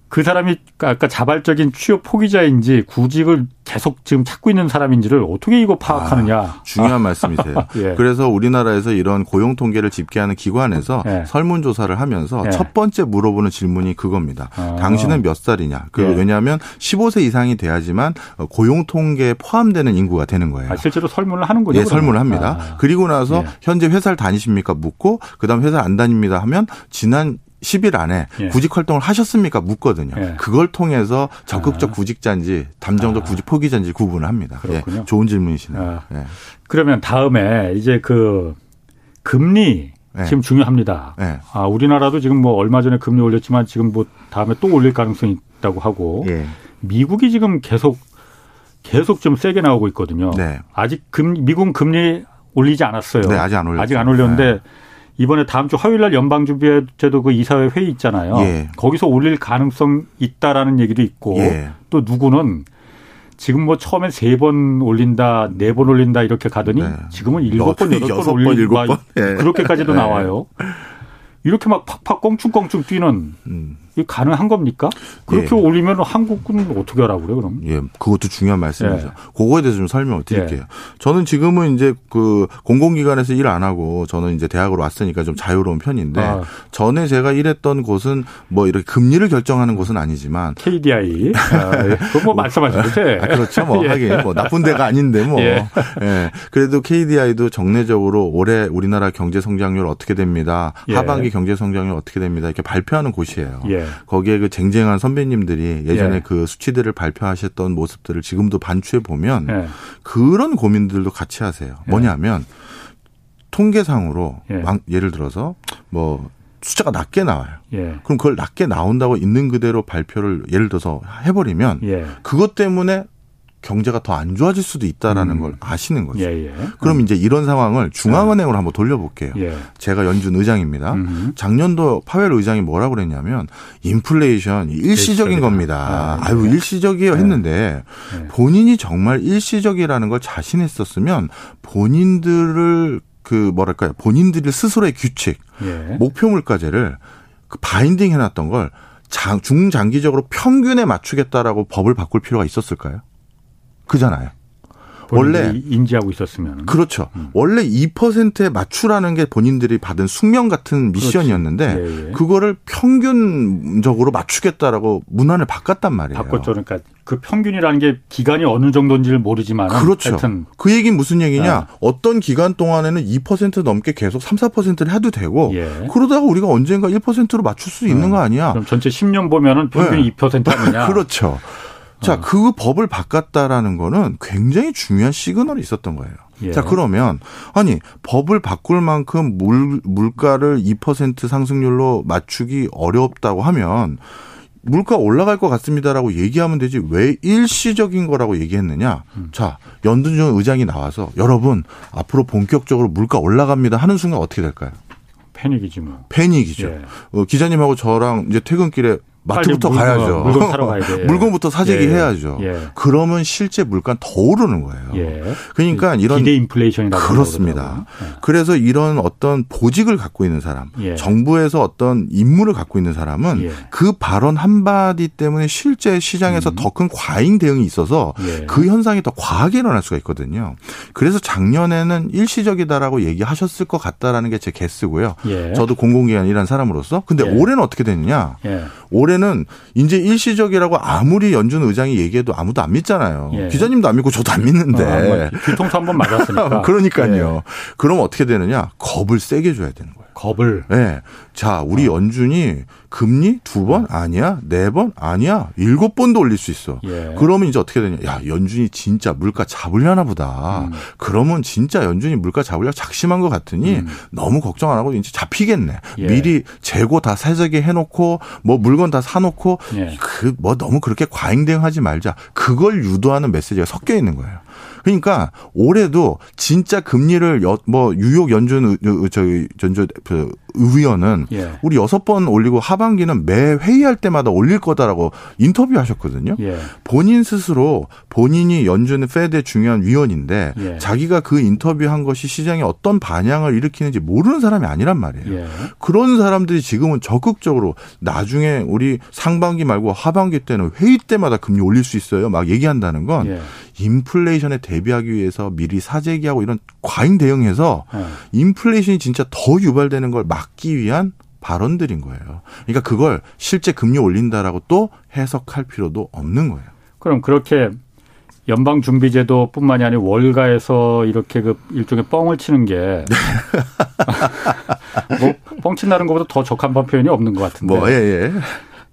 그 사람이 아까 자발적인 취업 포기자인지 구직을 계속 지금 찾고 있는 사람인지를 어떻게 이거 파악하느냐. 아, 중요한 아. 말씀이세요. 예. 그래서 우리나라에서 이런 고용 통계를 집계하는 기관에서 예. 설문조사를 하면서 예. 첫 번째 물어보는 질문이 그겁니다. 아. 당신은 몇 살이냐. 그 예. 왜냐하면 15세 이상이 돼야지만 고용 통계에 포함되는 인구가 되는 거예요. 아, 실제로 설문을 하는군요. 예, 설문을 합니다. 아. 그리고 나서 예. 현재 회사를 다니십니까 묻고 그다음 회사 안 다닙니다 하면 지난 10일 안에 예. 구직 활동을 하셨습니까? 묻거든요. 예. 그걸 통해서 적극적 아. 구직자인지 담정적 아. 구직 포기자인지 구분을 합니다. 예. 좋은 질문이시네요. 아. 예. 그러면 다음에 이제 그 금리 예. 지금 중요합니다. 예. 아, 우리나라도 지금 뭐 얼마 전에 금리 올렸지만 지금 뭐 다음에 또 올릴 가능성이 있다고 하고 미국이 지금 계속 계속 좀 세게 나오고 있거든요. 네. 아직 금, 미국 금리 올리지 않았어요. 네, 아직 안 올렸죠. 아직 안 올렸는데 네. 이번에 다음 주 화요일 날 연방준비제도 그 이사회 회의 있잖아요. 예. 거기서 올릴 가능성 있다라는 얘기도 있고 예. 또 누구는 지금 뭐 처음엔 세번 올린다, 네 번 올린다 이렇게 가더니 네. 지금은 일곱 번, 여덟 번 올리고 예. 그렇게까지도 네. 나와요. 이렇게 막 팍팍 꽁충꽁충 뛰는 음. 이게 가능한 겁니까? 그렇게 예. 올리면 한국은 어떻게 하라고 그래 그럼? 예, 그것도 중요한 말씀이죠. 예. 그거에 대해서 좀 설명을 드릴게요. 예. 저는 지금은 이제 그 공공기관에서 일 안 하고 저는 이제 대학으로 왔으니까 좀 자유로운 편인데 아. 전에 제가 일했던 곳은 뭐 이렇게 금리를 결정하는 곳은 아니지만 KDI 아, 예. 그거 뭐 말씀하시죠? 아, 그렇죠. 뭐 예. 하긴 뭐 나쁜 데가 아닌데 뭐. 예. 예. 그래도 KDI도 정례적으로 올해 우리나라 경제 성장률 어떻게 됩니다. 예. 하반기 경제 성장률 어떻게 됩니다. 이렇게 발표하는 곳이에요. 예. 거기에 그 쟁쟁한 선배님들이 예전에 예. 그 수치들을 발표하셨던 모습들을 지금도 반추해 보면 예. 그런 고민들도 같이 하세요. 예. 뭐냐면 통계상으로 예. 예를 들어서 뭐 숫자가 낮게 나와요. 예. 그럼 그걸 낮게 나온다고 있는 그대로 발표를 예를 들어서 해버리면 예. 그것 때문에 경제가 더 안 좋아질 수도 있다라는 음. 걸 아시는 거죠. 예, 예. 그럼 음. 이제 이런 상황을 중앙은행으로 예. 한번 돌려볼게요. 예. 제가 연준 의장입니다. 음. 작년도 파웰 의장이 뭐라고 그랬냐면 인플레이션 일시적인 겁니다. 아, 네. 아유 일시적이에요 네. 했는데 네. 본인이 정말 일시적이라는 걸 자신했었으면 본인들을 그 뭐랄까요 본인들이 스스로의 규칙 예. 목표 물가제를 그 바인딩 해놨던 걸 중장기적으로 평균에 맞추겠다라고 법을 바꿀 필요가 있었을까요? 그잖아요. 원래 인지하고 있었으면 그렇죠. 음. 원래 2%에 맞추라는 게 본인들이 받은 숙명 같은 미션이었는데 예, 예. 그거를 평균적으로 맞추겠다라고 문안을 바꿨단 말이에요. 바꿨죠. 그러니까 그 평균이라는 게 기간이 어느 정도인지를 모르지만 그렇죠. 하여튼. 그 얘기는 무슨 얘기냐? 네. 어떤 기간 동안에는 2% 넘게 계속 3, 4%를 해도 되고 예. 그러다가 우리가 언젠가 1%로 맞출 수 있는 네. 거 아니야? 그럼 전체 10년 보면은 평균이 네. 2% 아니냐? 그렇죠. 자, 어. 그 법을 바꿨다라는 거는 굉장히 중요한 시그널이 있었던 거예요. 예. 자, 그러면 아니, 법을 바꿀 만큼 물 물가를 2% 상승률로 맞추기 어렵다고 하면 물가 올라갈 것 같습니다라고 얘기하면 되지 왜 일시적인 거라고 얘기했느냐? 음. 자, 연준전 의장이 나와서 여러분 앞으로 본격적으로 물가 올라갑니다 하는 순간 어떻게 될까요? 패닉이지 뭐. 패닉이죠. 예. 어, 기자님하고 저랑 이제 퇴근길에 마트부터 물건, 가야죠. 물건 사러 가야 돼. 물건부터 사재기 예. 해야죠. 예. 그러면 실제 물가는 더 오르는 거예요. 예. 그러니까 이런 기대 인플레이션이라고 그렇습니다. 예. 그래서 이런 어떤 보직을 갖고 있는 사람, 예. 정부에서 어떤 임무를 갖고 있는 사람은 예. 그 발언 한 마디 때문에 실제 시장에서 음. 더큰 과잉 대응이 있어서 그 현상이 더 과하게 일어날 수가 있거든요. 그래서 작년에는 일시적이다라고 얘기하셨을 것 같다라는 게 제 개수고요. 저도 공공기관 일한 사람으로서 근데 올해는 어떻게 되느냐? 올해 올해는 이제 일시적이라고 아무리 연준 의장이 얘기해도 아무도 안 믿잖아요. 예. 기자님도 안 믿고 저도 안 믿는데. 어, 뒤통수 한 번 맞았으니까. 그러니까요. 예. 그럼 어떻게 되느냐? 겁을 세게 줘야 되는 거예요. 겁을. 네. 자, 우리 어. 연준이 금리 두 번? 아니야? 네 번? 아니야? 일곱 번도 올릴 수 있어. 예. 그러면 이제 어떻게 되냐? 야, 연준이 진짜 물가 잡으려나 보다. 음. 그러면 진짜 연준이 물가 잡으려 작심한 것 같으니 음. 너무 걱정 안 하고 이제 잡히겠네. 예. 미리 재고 다 세저기 해놓고 뭐 물건 다 사놓고 예. 그뭐 너무 그렇게 과잉 대응하지 말자. 그걸 유도하는 메시지가 섞여 있는 거예요. 그러니까 올해도 진짜 금리를 여, 뭐 뉴욕 연준 저기 전주 그 의원은 예. 우리 여섯 번 올리고 하반기는 매 회의할 때마다 올릴 거다라고 인터뷰하셨거든요. 예. 본인 스스로 본인이 연준 페드의 중요한 위원인데 예. 자기가 그 인터뷰한 것이 시장에 어떤 반향을 일으키는지 모르는 사람이 아니란 말이에요. 예. 그런 사람들이 지금은 적극적으로 나중에 우리 상반기 말고 하반기 때는 회의 때마다 금리 올릴 수 있어요. 막 얘기한다는 건 예. 인플레이션에 대비하기 위해서 미리 사재기하고 이런 과잉 대응해서 네. 인플레이션이 진짜 더 유발되는 걸 막기 위한 발언들인 거예요. 그러니까 그걸 실제 금리 올린다라고 또 해석할 필요도 없는 거예요. 그럼 그렇게 연방 준비제도 뿐만이 아니라 월가에서 이렇게 그 일종의 뻥을 치는 게 뭐 뻥 친다는 것보다 더 적합한 표현이 없는 것 같은데. 뭐, 예, 예.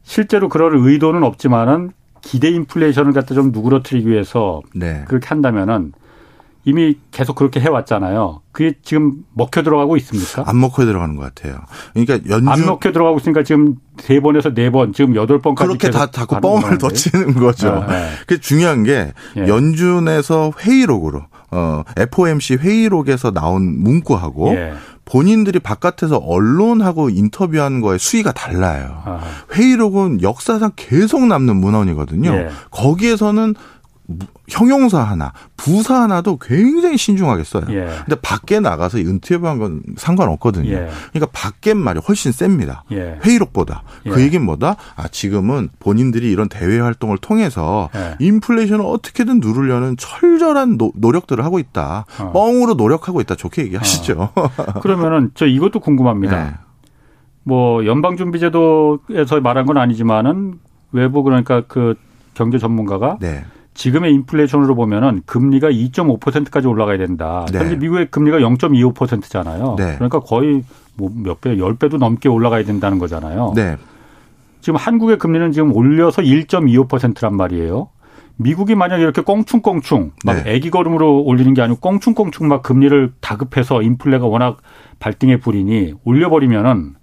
실제로 그럴 의도는 없지만은 기대 인플레이션을 갖다 좀 누그러뜨리기 위해서 네. 그렇게 한다면은 이미 계속 그렇게 해왔잖아요. 그게 지금 먹혀 들어가고 있습니까? 안 먹혀 들어가는 것 같아요. 그러니까 연주 안 먹혀 들어가고 있으니까 지금 세 번에서 네 번, 지금 여덟 번까지 그렇게 다 자꾸 뻥을 덧치는 거죠. 아, 네. 그 중요한 게 예. 연준에서 회의록으로 어 FOMC 회의록에서 나온 문구하고 예. 본인들이 바깥에서 언론하고 인터뷰한 거에 수위가 달라요. 아. 회의록은 역사상 계속 남는 문헌이거든요. 예. 거기에서는 형용사 하나, 부사 하나도 굉장히 신중하게 써요. 예. 근데 밖에 나가서 인터뷰한 건 상관없거든요. 예. 그러니까 밖에 말이 훨씬 셉니다. 예. 회의록보다. 예. 그 얘기는 뭐다? 아, 지금은 본인들이 이런 대외 활동을 통해서 예. 인플레이션을 어떻게든 누르려는 철저한 노, 력들을 하고 있다. 어. 뻥으로 노력하고 있다. 좋게 얘기하시죠. 어. 그러면은 저 이것도 궁금합니다. 네. 뭐 연방준비제도에서 말한 건 아니지만은 외부 그러니까 그 경제 전문가가 네. 지금의 인플레이션으로 보면은 금리가 2.5%까지 올라가야 된다. 네. 현재 미국의 금리가 0.25%잖아요. 네. 그러니까 거의 뭐 몇 배, 10배도 넘게 올라가야 된다는 거잖아요. 네. 지금 한국의 금리는 지금 올려서 1.25%란 말이에요. 미국이 만약 이렇게 꽁충꽁충 막 네. 애기 걸음으로 올리는 게 아니고 꽁충꽁충 막 금리를 다급해서 인플레가 워낙 발등에 불이니 올려버리면은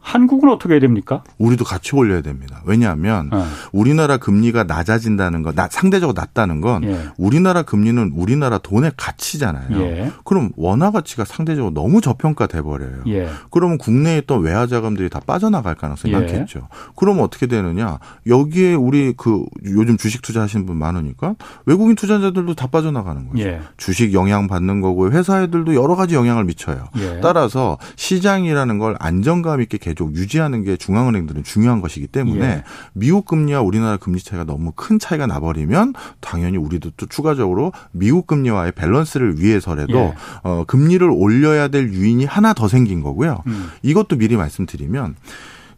한국은 어떻게 해야 됩니까? 우리도 같이 올려야 됩니다. 왜냐하면 네. 우리나라 금리가 낮아진다는 거, 나, 상대적으로 낮다는 건 예. 우리나라 금리는 우리나라 돈의 가치잖아요. 예. 그럼 원화 가치가 상대적으로 너무 저평가돼 버려요. 예. 그러면 국내에 있던 외화 자금들이 다 빠져나갈 가능성이 예. 많겠죠. 그러면 어떻게 되느냐? 여기에 우리 그 요즘 주식 투자하시는 분 많으니까 외국인 투자자들도 다 빠져나가는 거죠. 예. 주식 영향 받는 거고 회사 애들도 여러 가지 영향을 미쳐요. 예. 따라서 시장이라는 걸 안정감 있게 개계 속 유지하는 게 중앙은행들은 중요한 것이기 때문에 예. 미국 금리와 우리나라 금리 차이가 너무 큰 차이가 나버리면 당연히 우리도 또 추가적으로 미국 금리와의 밸런스를 위해서라도 예. 어, 금리를 올려야 될 유인이 하나 더 생긴 거고요. 음. 이것도 미리 말씀드리면 어,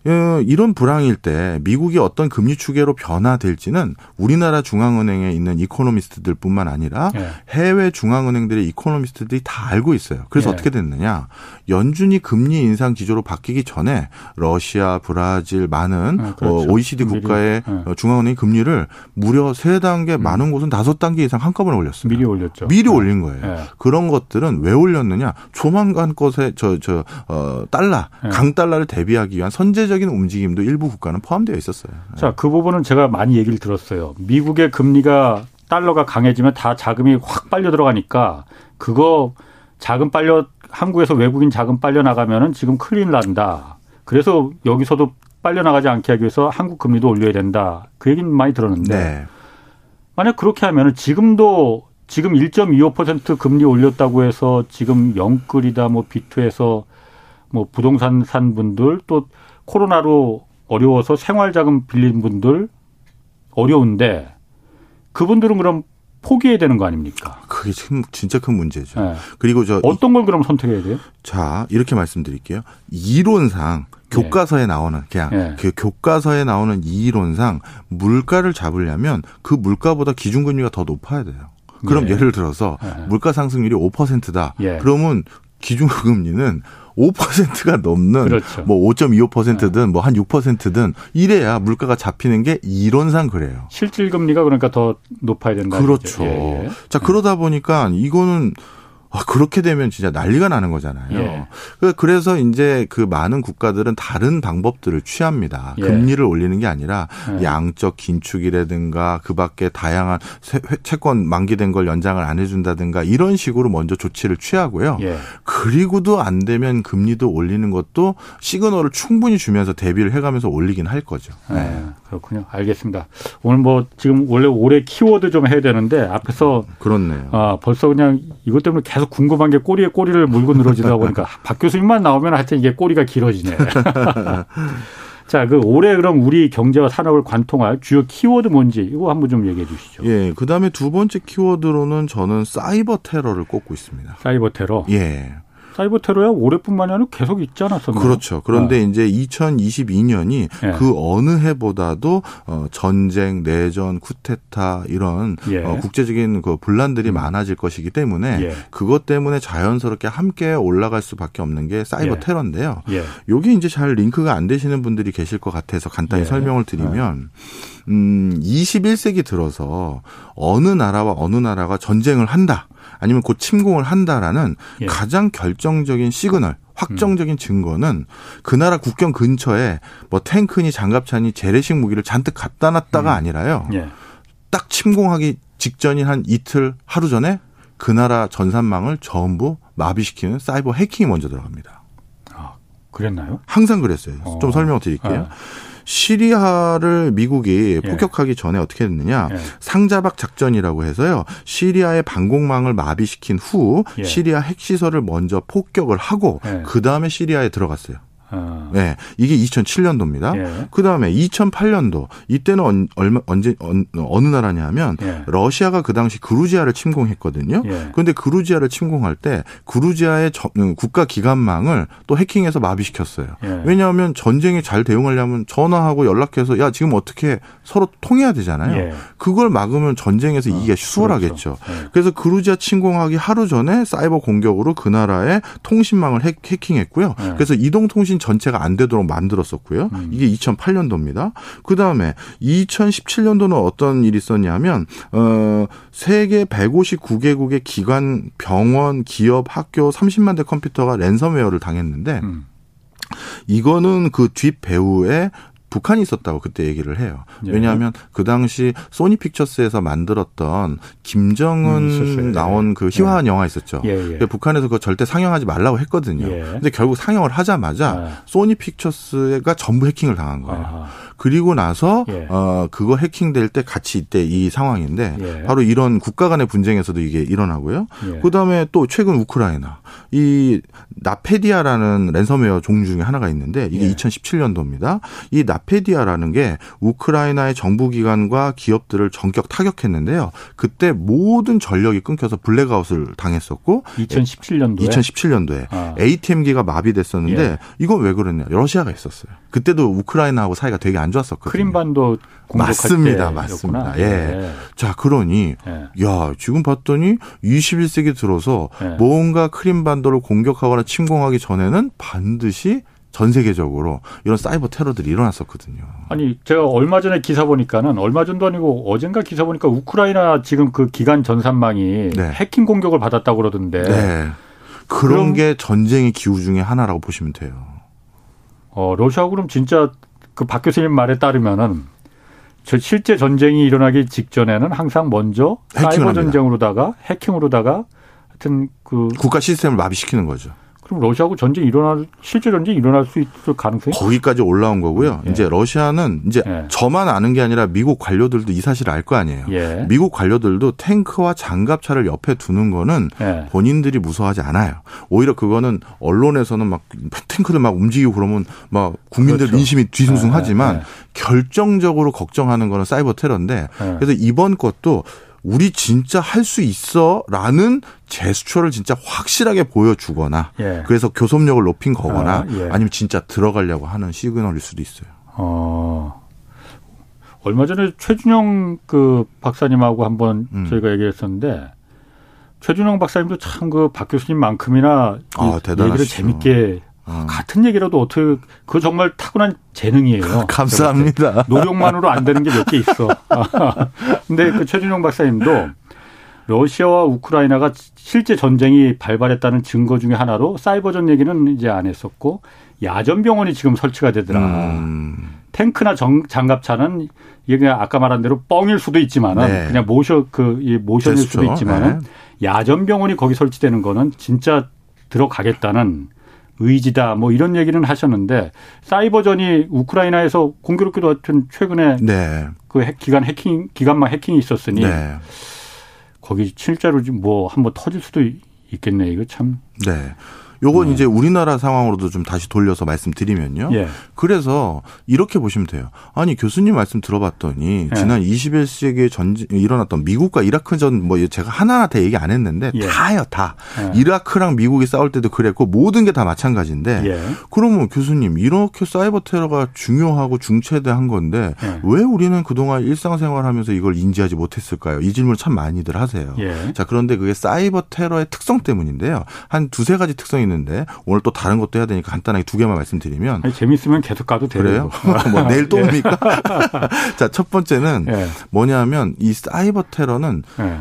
이런 불황일 때 미국이 어떤 금리 추계로 변화될지는 우리나라 중앙은행에 있는 이코노미스트들뿐만 아니라 예. 해외 중앙은행들의 이코노미스트들이 다 알고 있어요. 그래서 예. 어떻게 됐느냐? 연준이 금리 인상 기조로 바뀌기 전에 러시아, 브라질 많은 아, 그렇죠. OECD 국가의 예. 중앙은행 금리를 무려 세 단계, 음. 많은 곳은 다섯 단계 이상 한꺼번에 올렸습니다. 미리 올렸죠. 미리 예. 올린 거예요. 예. 그런 것들은 왜 올렸느냐? 조만간 것에 저 저 어, 달러, 예. 강 달러를 대비하기 위한 선제 경제적인 움직임도 일부 국가는 포함되어 있었어요. 자, 그 부분은 제가 많이 얘기를 들었어요. 미국의 금리가 달러가 강해지면 다 자금이 확 빨려 들어가니까 그거 자금 빨려 한국에서 외국인 자금 빨려 나가면은 지금 큰일 난다. 그래서 여기서도 빨려 나가지 않게 하기 위해서 한국 금리도 올려야 된다. 그 얘기는 많이 들었는데 네. 만약 그렇게 하면은 지금도 지금 1.25% 금리 올렸다고 해서 지금 영끌이다 뭐 비투에서 뭐 부동산 산 분들 또 코로나로 어려워서 생활자금 빌린 분들 어려운데 그분들은 그럼 포기해야 되는 거 아닙니까? 그게 참 진짜 큰 문제죠. 네. 그리고 저 어떤 걸 그럼 선택해야 돼요? 자 이렇게 말씀드릴게요. 이론상 교과서에 네. 나오는 그냥 네. 그 교과서에 나오는 이론상 물가를 잡으려면 그 물가보다 기준금리가 더 높아야 돼요. 그럼 네. 예를 들어서 네. 물가 상승률이 5%다. 예. 그러면 기준금리는 5%가 넘는 그렇죠. 뭐 5.25%든 네. 뭐한 6%든 이래야 물가가 잡히는 게 이론상 그래요. 실질 금리가 그러니까 더 높아야 된다. 그렇죠. 예, 예. 자 그러다 보니까 이거는 아, 그렇게 되면 진짜 난리가 나는 거잖아요. 예. 그, 그래서 이제 그 많은 국가들은 다른 방법들을 취합니다. 예. 금리를 올리는 게 아니라 예. 양적 긴축이라든가 그 밖에 다양한 채권 만기된 걸 연장을 안 해준다든가 이런 식으로 먼저 조치를 취하고요. 예. 그리고도 안 되면 금리도 올리는 것도 시그널을 충분히 주면서 대비를 해가면서 올리긴 할 거죠. 예. 네. 그렇군요. 알겠습니다. 오늘 뭐 지금 원래 올해 키워드 좀 해야 되는데 앞에서 그렇네요. 아, 벌써 그냥 이것 때문에 계속 궁금한 게 꼬리에 꼬리를 물고 늘어지다 보니까 박 교수님만 나오면 하여튼 이게 꼬리가 길어지네. 자, 그 올해 그럼 우리 경제와 산업을 관통할 주요 키워드 뭔지 이거 한번 좀 얘기해 주시죠. 예, 그다음에 두 번째 키워드로는 저는 사이버 테러를 꼽고 있습니다. 사이버 테러. 예. 사이버 테러야 올해뿐만이 아니라 계속 있지 않았었나요? 그렇죠. 그런데 네. 이제 2022년이 네. 그 어느 해보다도 어 전쟁, 내전, 쿠데타 이런 예. 어 국제적인 그 분란들이 음. 많아질 것이기 때문에 예. 그것 때문에 자연스럽게 함께 올라갈 수밖에 없는 게 사이버 예. 테러인데요. 예. 요게 이제 잘 링크가 안 되시는 분들이 계실 것 같아서 간단히 예. 설명을 드리면 음 21세기 들어서 어느 나라와 어느 나라가 전쟁을 한다. 아니면 곧 침공을 한다라는 예. 가장 결정적인 시그널 확정적인 음. 증거는 그 나라 국경 근처에 뭐 탱크니 장갑차니 재래식 무기를 잔뜩 갖다 놨다가 음. 아니라요. 예. 딱 침공하기 직전인 한 이틀 하루 전에 그 나라 전산망을 전부 마비시키는 사이버 해킹이 먼저 들어갑니다. 아, 그랬나요? 항상 그랬어요. 어. 좀 설명 드릴게요. 아. 시리아를 미국이 예. 폭격하기 전에 어떻게 됐느냐 예. 상자박 작전이라고 해서요 시리아의 방공망을 마비시킨 후 예. 시리아 핵시설을 먼저 폭격을 하고 예. 그 다음에 시리아에 들어갔어요. 어. 네, 이게 2007년도입니다. 예. 그 다음에 2008년도 이때는 언, 얼마 언제 언, 어느 나라냐면 예. 러시아가 그 당시 그루지아를 침공했거든요. 예. 그런데 그루지아를 침공할 때 그루지아의 저, 음, 국가 기관망을 또 해킹해서 마비시켰어요. 예. 왜냐하면 전쟁에 잘 대응하려면 전화하고 연락해서 야 지금 어떻게 서로 통해야 되잖아요. 예. 그걸 막으면 전쟁에서 이기가 어, 수월하겠죠. 그렇죠. 예. 그래서 그루지아 침공하기 하루 전에 사이버 공격으로 그 나라의 통신망을 해, 해킹했고요. 그래서 이동통신 전체가 안 되도록 만들었었고요. 음. 이게 2008년도입니다. 그 다음에 2017년도는 어떤 일이 있었냐면 어 세계 159개국의 기관, 병원, 기업, 학교 30만 대 컴퓨터가 랜섬웨어를 당했는데. 음. 이거는 그 뒷 배후에 북한이 있었다고 그때 얘기를 해요. 예. 왜냐하면 그 당시 소니 픽처스에서 만들었던 김정은 음, 나온 그 희화한 예. 영화 있었죠. 예, 예. 북한에서 그거 절대 상영하지 말라고 했거든요. 예. 근데 결국 상영을 하자마자 아. 소니 픽처스가 전부 해킹을 당한 거예요. 아하. 그리고 나서 예. 어 그거 해킹될 때 같이 이때 이 상황인데 예. 바로 이런 국가 간의 분쟁에서도 이게 일어나고요. 예. 그다음에 또 최근 우크라이나 이 낫페티야라는 랜섬웨어 종류 중에 하나가 있는데 이게 2017년도입니다. 이 낫페티야라는 게 우크라이나의 정부 기관과 기업들을 전격 타격했는데요. 그때 모든 전력이 끊겨서 블랙아웃을 당했었고 2017년도에 2017년도에 아. ATM기가 마비됐었는데 예. 이건 왜 그랬냐? 러시아가 있었어요. 그때도 우크라이나하고 사이가 되게 안 좋았었거든요. 크림반도 맞습니다, 맞습니다. 예. 예. 자, 그러니 예. 야 지금 봤더니 21세기 들어서 예. 뭔가 크림반도를 공격하거나 침공하기 전에는 반드시 전 세계적으로 이런 사이버 테러들이 일어났었거든요. 아니 제가 얼마 전에 기사 보니까는 얼마 전도 아니고 어젠가 기사 보니까 우크라이나 지금 그 기간 전산망이 네. 해킹 공격을 받았다고 그러던데. 네. 그런 게 전쟁의 기후 중에 하나라고 보시면 돼요. 어 러시아 그럼 진짜 그 박 교수님 말에 따르면은 저 실제 전쟁이 일어나기 직전에는 항상 먼저 사이버 전쟁으로다가 해킹으로다가 하여튼 그 국가 시스템을 마비시키는 거죠. 그럼 러시아하고 전쟁이 일어날 실제 전쟁이 일어날 수 있을 가능성이 거기까지 올라온 거고요. 예. 이제 러시아는 이제 예. 저만 아는 게 아니라 미국 관료들도 이 사실을 알 거 아니에요. 예. 미국 관료들도 탱크와 장갑차를 옆에 두는 거는 예. 본인들이 무서워하지 않아요. 오히려 그거는 언론에서는 막 탱크를 막 움직이고 그러면 막 국민들 그렇죠. 민심이 뒤숭숭하지만 예, 예, 결정적으로 걱정하는 거는 사이버 테러인데 그래서 이번 것도 우리 진짜 할 수 있어라는 제스처를 진짜 확실하게 보여주거나 예. 그래서 교섭력을 높인 거거나 아, 예. 니면 진짜 들어가려고 하는 시그널일 수도 있어요. 어. 얼마 전에 최준영 그 박사님하고 한번 음. 저희가 얘기했었는데 최준영 박사님도 참 그 박 교수님만큼이나 아, 얘기를 재밌게 어. 같은 얘기라도 어떻게 그 정말 타고난 재능이에요. 감사합니다. 노력만으로 안 되는 게 몇 개 있어. 근데 그 최준용 박사님도 러시아와 우크라이나가 실제 전쟁이 발발했다는 증거 중에 하나로 사이버전 얘기는 이제 안 했었고 야전 병원이 지금 설치가 되더라. 음. 탱크나 정, 장갑차는 이게 그냥 아까 말한 대로 뻥일 수도 있지만은 네. 그냥 모셔 그이 모션일 수도 있지만은 네. 야전 병원이 거기 설치되는 거는 진짜 들어가겠다는 의지다 뭐 이런 얘기는 하셨는데 사이버전이 우크라이나에서 공교롭게도 하여튼 최근에 네. 그 핵, 기간 해킹 기간만 해킹이 있었으니 네. 거기 실제로 뭐 한번 터질 수도 있겠네 이거 참. 네. 요건 음. 이제 우리나라 상황으로도 좀 다시 돌려서 말씀드리면요. 예. 그래서 이렇게 보시면 돼요. 아니 교수님 말씀 들어봤더니 예. 지난 21세기에 전쟁 일어났던 미국과 이라크전 뭐 제가 하나하나 다 얘기 안 했는데 예. 다요 다. 예. 이라크랑 미국이 싸울 때도 그랬고 모든 게 다 마찬가지인데 예. 그러면 교수님 이렇게 사이버 테러가 중요하고 중체대한 건데 예. 왜 우리는 그동안 일상생활하면서 이걸 인지하지 못했을까요? 이 질문 참 많이들 하세요. 자 그런데 그게 사이버 테러의 특성 때문인데요. 한 두세 가지 특성이 있는데 오늘 또 다른 것도 해야 되니까 간단하게 두 개만 말씀드리면 아니, 재밌으면 계속 가도 돼요. 그래요? 뭐 내일 또 예. 옵니까? 자, 첫 번째는 예. 뭐냐면 이 사이버 테러는 예.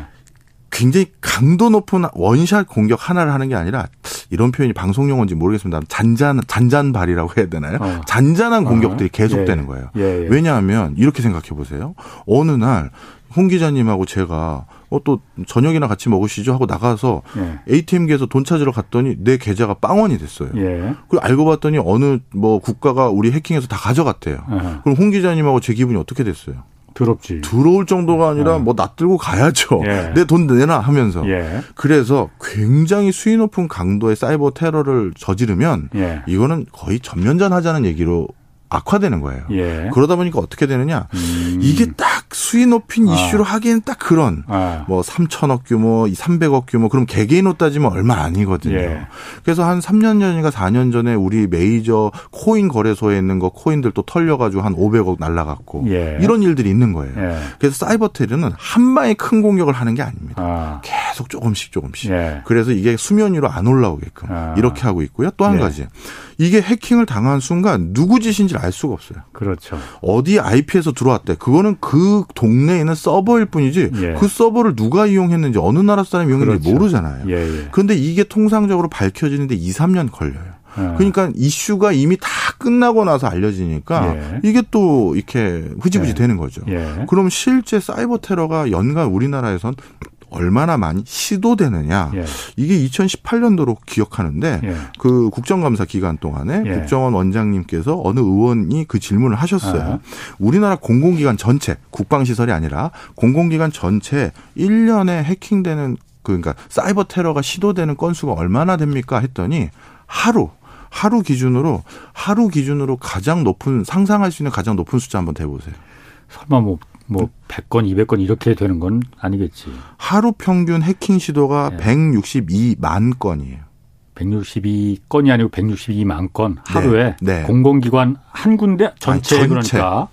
굉장히 강도 높은 원샷 공격 하나를 하는 게 아니라 이런 표현이 방송 용어인지 모르겠습니다. 잔잔 잔잔발이라고 해야 되나요? 어. 잔잔한 공격들이 어. 계속되는 예. 거예요. 예, 예. 왜냐하면 이렇게 생각해 보세요. 어느 날 홍 기자님하고 제가 어, 또 저녁이나 같이 먹으시죠 하고 나가서 예. ATM기에서 돈 찾으러 갔더니 내 계좌가 빵원이 됐어요. 예. 그리고 알고 봤더니 어느 뭐 국가가 우리 해킹해서 다 가져갔대요. 예. 그럼 홍 기자님하고 제 기분이 어떻게 됐어요? 더럽지. 들어올 정도가 아니라 예. 뭐 놔들고 가야죠. 예. 내돈 내놔 하면서. 예. 그래서 굉장히 수위 높은 강도의 사이버 테러를 저지르면 이거는 거의 전면전 하자는 얘기로 악화되는 거예요. 예. 그러다 보니까 어떻게 되느냐. 음. 이게 딱 수위 높인 아. 이슈로 하기엔 딱 그런 아. 뭐 3천억 규모, 300억 규모 그럼 개개인으로 따지면 얼마 아니거든요. 예. 그래서 한 3년 전인가 4년 전에 우리 메이저 코인 거래소에 있는 거 코인들 또 털려가지고 한 500억 날라갔고 예. 이런 일들이 있는 거예요. 예. 그래서 사이버 테러는 한 방에 큰 공격을 하는 게 아닙니다. 아. 계속 조금씩 조금씩. 예. 그래서 이게 수면 위로 안 올라오게끔 아. 이렇게 하고 있고요. 또한 예. 가지 이게 해킹을 당한 순간 누구 짓인지를 알 수가 없어요. 그렇죠. 어디 IP에서 들어왔대. 그거는 그 동네에 있는 서버일 뿐이지 예. 그 서버를 누가 이용했는지 어느 나라 사람이 이용했는지 그렇죠. 모르잖아요. 예, 예. 그런데 이게 통상적으로 밝혀지는데 2, 3년 걸려요. 예. 그러니까 이슈가 이미 다 끝나고 나서 알려지니까 예. 이게 또 이렇게 흐지부지 예. 되는 거죠. 예. 그럼 실제 사이버 테러가 연간 우리나라에선 얼마나 많이 시도되느냐. 예. 이게 2018년도로 기억하는데 예. 그 국정감사 기간 동안에 예. 국정원 원장님께서 어느 의원이 그 질문을 하셨어요. 아. 우리나라 공공기관 전체 국방시설이 아니라 공공기관 전체 1년에 해킹되는 그 그러니까 사이버 테러가 시도되는 건수가 얼마나 됩니까 했더니 하루 하루 기준으로 하루 기준으로 가장 높은 상상할 수 있는 가장 높은 숫자 한번 대보세요. 설마 뭐 뭐 100건, 200건 이렇게 되는 건 아니겠지. 하루 평균 해킹 시도가 네. 162만 건이에요. 162건이 아니고 162만 건 하루에 네. 네. 공공기관 한 군데 전체, 아니, 전체. 그러니까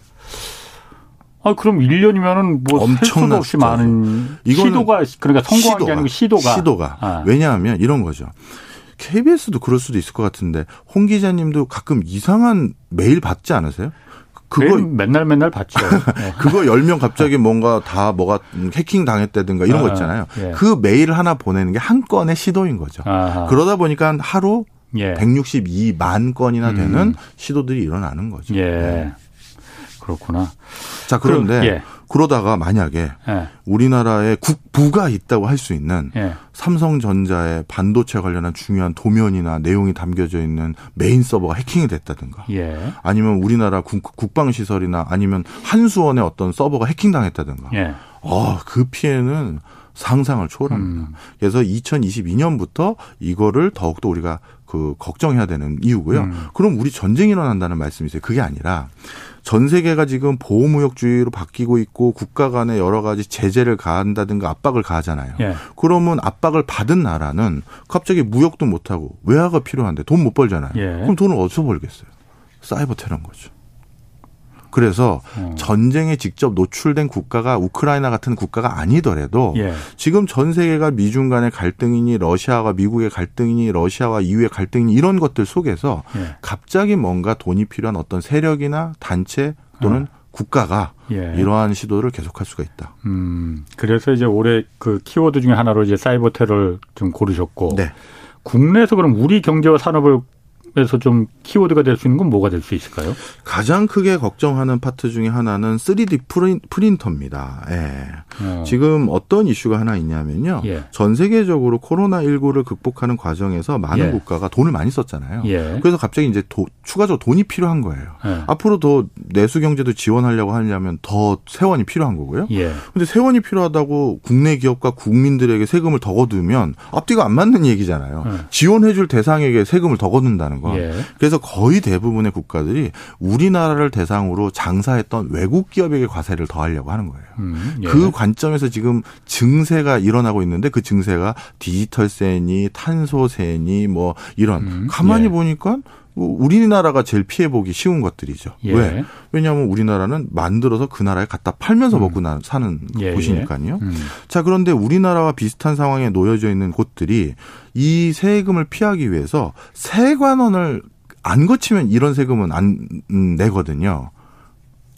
아 그럼 1년이면은 뭐 엄청난 없이 많은 시도가 그러니까 성공한 시도가, 게 아니고 시도가 시도가 아. 왜냐하면 이런 거죠. KBS도 그럴 수도 있을 것 같은데 홍 기자님도 가끔 이상한 메일 받지 않으세요? 그거 맨날 맨날 봤죠. 네. 그거 10명 갑자기 뭔가 다 뭐가 해킹 당했다든가 이런 거 아, 있잖아요. 예. 그 메일 하나 보내는 게 한 건의 시도인 거죠. 아하. 그러다 보니까 하루 예. 162만 건이나 되는 음. 시도들이 일어나는 거죠. 예. 네. 그렇구나. 자, 그런데 그, 예. 그러다가 만약에 예. 우리나라에 국부가 있다고 할 수 있는 예. 삼성전자의 반도체 관련한 중요한 도면이나 내용이 담겨져 있는 메인 서버가 해킹이 됐다든가 예. 아니면 우리나라 국, 방 시설이나 아니면 한수원의 어떤 서버가 해킹당했다든가 예. 어, 그 피해는 상상을 초월합니다. 음. 그래서 2022년부터 이거를 더욱더 우리가 그 걱정해야 되는 이유고요. 음. 그럼 우리 전쟁이 일어난다는 말씀이세요. 그게 아니라 전 세계가 지금 보호무역주의로 바뀌고 있고 국가 간에 여러 가지 제재를 가한다든가 압박을 가하잖아요. 예. 그러면 압박을 받은 나라는 갑자기 무역도 못하고 외화가 필요한데 돈 못 벌잖아요. 예. 그럼 돈을 어디서 벌겠어요? 사이버 테러인 거죠. 그래서 음. 전쟁에 직접 노출된 국가가 우크라이나 같은 국가가 아니더라도 예. 지금 전 세계가 미중 간의 갈등이니 러시아와 미국의 갈등이니 러시아와 EU의 갈등이니 이런 것들 속에서 예. 갑자기 뭔가 돈이 필요한 어떤 세력이나 단체 또는 어. 국가가 예. 이러한 시도를 계속할 수가 있다. 음, 그래서 이제 올해 그 키워드 중에 하나로 이제 사이버 테러를 좀 고르셨고, 네. 국내에서 그럼 우리 경제와 산업을 에서 좀 키워드가 될 수 있는 건 뭐가 될 수 있을까요? 가장 크게 걱정하는 파트 중에 하나는 3D 프린, 프린터입니다. 예. 어. 지금 어떤 이슈가 하나 있냐면요. 예. 전 세계적으로 코로나19를 극복하는 과정에서 많은 예. 국가가 돈을 많이 썼잖아요. 예. 그래서 갑자기 이제 도, 추가적으로 돈이 필요한 거예요. 예. 앞으로 더 내수 경제도 지원하려고 하려면 더 세원이 필요한 거고요. 예. 근데 세원이 필요하다고 국내 기업과 국민들에게 세금을 더 거두면 앞뒤가 안 맞는 얘기잖아요. 예. 지원해 줄 대상에게 세금을 더 거둔다는 거. 예. 그래서 거의 대부분의 국가들이 우리나라를 대상으로 장사했던 외국 기업에게 과세를 더하려고 하는 거예요. 음, 예. 그 관점에서 지금 증세가 일어나고 있는데 그 증세가 디지털세니 탄소세니 뭐 이런 음, 가만히 예. 보니까 뭐 우리나라가 제일 피해 보기 쉬운 것들이죠. 예. 왜? 왜냐하면 우리나라는 만들어서 그 나라에 갖다 팔면서 음. 먹고 사는 예, 예. 곳이니까요. 음. 자, 그런데 우리나라와 비슷한 상황에 놓여져 있는 곳들이 이 세금을 피하기 위해서 세관원을 안 거치면 이런 세금은 안 내거든요.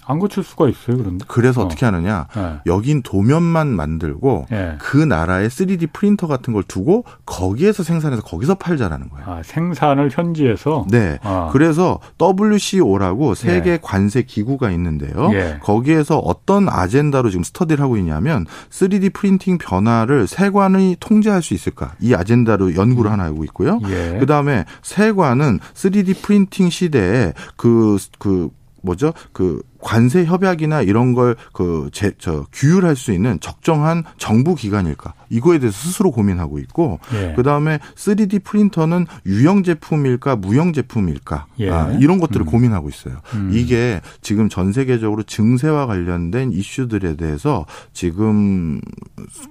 안 고칠 수가 있어요, 그런데. 그래서 어. 떻게 하느냐. 네. 여긴 도면만 만들고 네. 그 나라의 3D 프린터 같은 걸 두고 거기에서 생산해서 거기서 팔자라는 거예요. 아, 생산을 현지에서? 네. 아. 그래서 WCO라고 세계 네. 관세 기구가 있는데요. 예. 거기에서 어떤 아젠다로 지금 스터디를 하고 있냐면 3D 프린팅 변화를 세관이 통제할 수 있을까? 이 아젠다로 연구를 음. 하나 하고 있고요. 예. 그다음에 세관은 3D 프린팅 시대에 그, 그, 뭐죠? 그 관세 협약이나 이런 걸 그 제 저 규율할 수 있는 적정한 정부 기관일까? 이거에 대해서 스스로 고민하고 있고 예. 그다음에 3D 프린터는 유형 제품일까 무형 제품일까? 예. 아, 이런 것들을 음. 고민하고 있어요. 음. 이게 지금 전 세계적으로 증세와 관련된 이슈들에 대해서 지금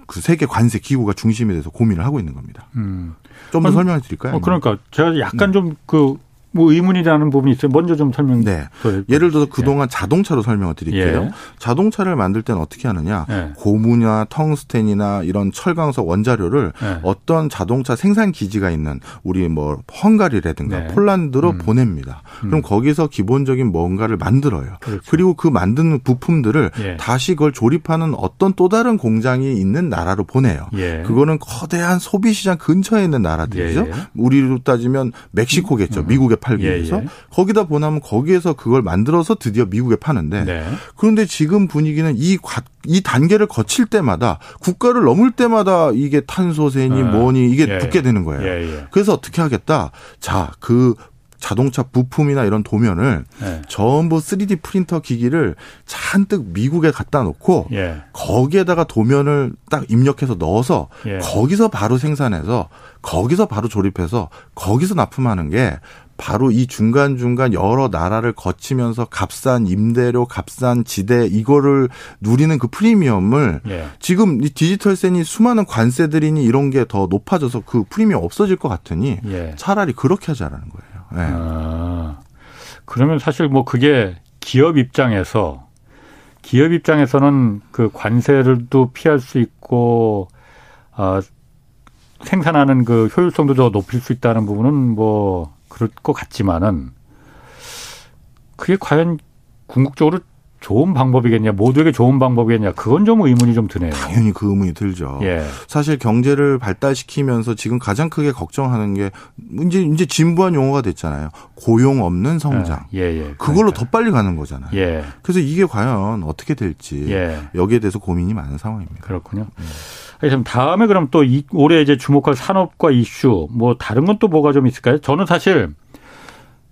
그 세계 관세 기구가 중심이 돼서 고민을 하고 있는 겁니다. 음. 좀더 설명해 드릴까요? 어, 그러니까 제가 약간 네. 좀그 뭐 의문이라는 부분이 있어요. 먼저 좀 설명. 네. 예를 들어서 그동안 예. 자동차로 설명을 드릴게요. 예. 자동차를 만들 때는 어떻게 하느냐? 예. 고무냐, 텅스텐이나 이런 철강석 원자료를 예. 어떤 자동차 생산 기지가 있는 우리 뭐 헝가리라든가 네. 폴란드로 음. 보냅니다. 음. 그럼 거기서 기본적인 뭔가를 만들어요. 그렇죠. 그리고 그 만드는 부품들을 예. 다시 그걸 조립하는 어떤 또 다른 공장이 있는 나라로 보내요. 예. 그거는 거대한 소비 시장 근처에 있는 나라들이죠. 우리로 따지면 멕시코겠죠. 음. 미국의 팔기 예, 위해서 예. 거기다 보내면 거기에서 그걸 만들어서 드디어 미국에 파는데 네. 그런데 지금 분위기는 이, 이 단계를 거칠 때마다 국가를 넘을 때마다 이게 탄소세니 아, 뭐니 이게 예, 붙게 되는 거예요. 예, 예. 그래서 어떻게 하겠다? 자, 그 자동차 부품이나 이런 도면을 네. 전부 3D 프린터 기기를 잔뜩 미국에 갖다 놓고 예. 거기에다가 도면을 딱 입력해서 넣어서 예. 거기서 바로 생산해서 거기서 바로 조립해서 거기서 납품하는 게 바로 이 중간중간 여러 나라를 거치면서 값싼 임대료, 값싼 지대 이거를 누리는 그 프리미엄을 예. 지금 이 디지털센이 수많은 관세들이니 이런 게 더 높아져서 그 프리미엄 없어질 것 같으니 예. 차라리 그렇게 하자라는 거예요. 네. 아, 그러면 사실 뭐 그게 기업 입장에서 기업 입장에서는 그 관세를도 피할 수 있고 어, 생산하는 그 효율성도 더 높일 수 있다는 부분은 뭐 그럴 것 같지만은 그게 과연 궁극적으로 좋은 방법이겠냐, 모두에게 좋은 방법이겠냐, 그건 좀 의문이 좀 드네요. 당연히 그 의문이 들죠. 예. 사실 경제를 발달시키면서 지금 가장 크게 걱정하는 게 이제 이제 진부한 용어가 됐잖아요. 고용 없는 성장. 예, 예. 예. 그걸로 그러니까. 더 빨리 가는 거잖아요. 예. 그래서 이게 과연 어떻게 될지 예. 여기에 대해서 고민이 많은 상황입니다. 그렇군요. 음. 그럼 다음에 그럼 또 이, 올해 이제 주목할 산업과 이슈 뭐 다른 건 또 뭐가 좀 있을까요? 저는 사실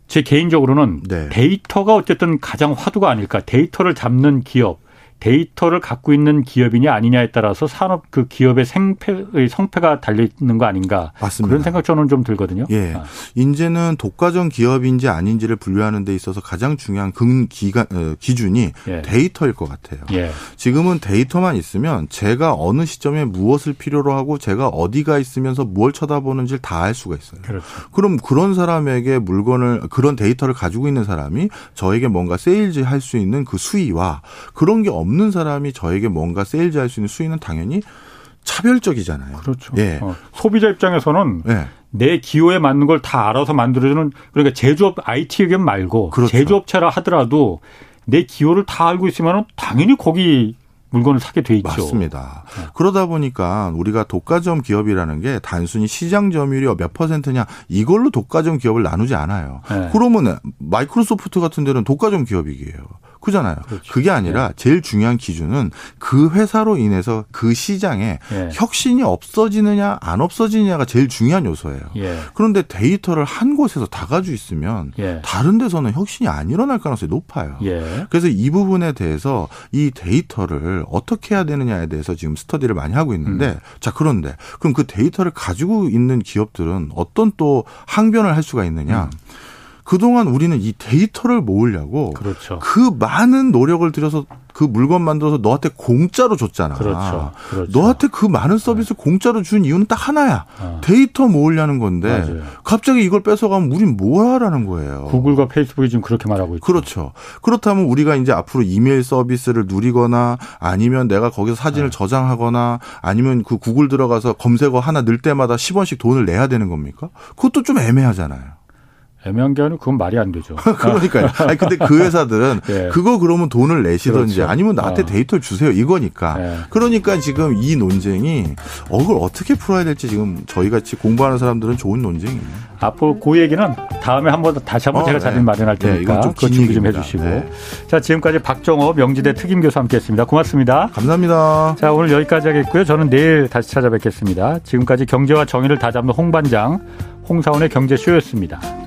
제 개인적으로는 네. 데이터가 어쨌든 가장 화두가 아닐까. 데이터를 잡는 기업, 데이터를 갖고 있는 기업이냐 아니냐에 따라서 산업 그 기업의 생패의 성패가 달려 있는 거 아닌가 맞습니다. 그런 생각 저는 좀 들거든요. 예. 아. 이제는 독과점 기업인지 아닌지를 분류하는 데 있어서 가장 중요한 근 기간 어, 기준이 예. 데이터일 것 같아요. 예. 지금은 데이터만 있으면 제가 어느 시점에 무엇을 필요로 하고 제가 어디가 있으면서 무엇 쳐다보는지를 다 알 수가 있어요. 그렇죠. 그럼 그런 사람에게 물건을 그런 데이터를 가지고 있는 사람이 저에게 뭔가 세일즈 할 수 있는 그 수위와 그런 게 없는 사람이 저에게 뭔가 세일즈 할 수 있는 수위는 당연히 차별적이잖아요. 그렇죠. 예. 어, 소비자 입장에서는 예. 내 기호에 맞는 걸 다 알아서 만들어주는 그러니까 제조업 IT 기업 말고 그렇죠. 제조업체라 하더라도 내 기호를 다 알고 있으면 당연히 거기 물건을 사게 돼 있죠. 맞습니다. 네. 그러다 보니까 우리가 독과점 기업이라는 게 단순히 시장 점유율이 몇 퍼센트냐 이걸로 독과점 기업을 나누지 않아요. 네. 그러면 마이크로소프트 같은 데는 독과점 기업이에요. 그잖아요. 그렇죠. 그게 아니라 네. 제일 중요한 기준은 그 회사로 인해서 그 시장에 예. 혁신이 없어지느냐 안 없어지느냐가 제일 중요한 요소예요. 예. 그런데 데이터를 한 곳에서 다 가지고 있으면 예. 다른 데서는 혁신이 안 일어날 가능성이 높아요. 예. 그래서 이 부분에 대해서 이 데이터를 어떻게 해야 되느냐에 대해서 지금 스터디를 많이 하고 있는데 음. 자 그런데 그럼 그 데이터를 가지고 있는 기업들은 어떤 또 항변을 할 수가 있느냐? 음. 그동안 우리는 이 데이터를 모으려고 그렇죠. 그 많은 노력을 들여서 그 물건 만들어서 너한테 공짜로 줬잖아. 그렇죠. 그렇죠. 너한테 그 많은 서비스 네. 공짜로 준 이유는 딱 하나야. 어. 데이터 모으려는 건데 맞아요. 갑자기 이걸 뺏어가면 우린 뭐 하라는 거예요. 구글과 페이스북이 지금 그렇게 말하고 있죠. 그렇죠. 그렇다면 우리가 이제 앞으로 이메일 서비스를 누리거나 아니면 내가 거기서 사진을 네. 저장하거나 아니면 그 구글 들어가서 검색어 하나 넣을 때마다 10원씩 돈을 내야 되는 겁니까? 그것도 좀 애매하잖아요. 애매한 게 아니라 그건 말이 안 되죠. 그러니까요. 아니 근데 그 회사들은 예. 그거 그러면 돈을 내시든지 그렇죠. 아니면 나한테 어. 데이터를 주세요 이거니까. 예. 그러니까 지금 이 논쟁이 어, 그걸 어떻게 풀어야 될지 지금 저희 같이 공부하는 사람들은 좋은 논쟁이에요. 앞으로 그 얘기는 다음에 한번 다시 한번 어, 제가 자리 네. 마련할 네, 테니까 네, 그 준비 좀 해주시고. 네. 자 지금까지 박정호 명지대 특임 교수 함께했습니다. 고맙습니다. 감사합니다. 자 오늘 여기까지 하겠고요. 저는 내일 다시 찾아뵙겠습니다. 지금까지 경제와 정의를 다잡는 홍반장 홍사원의 경제쇼였습니다.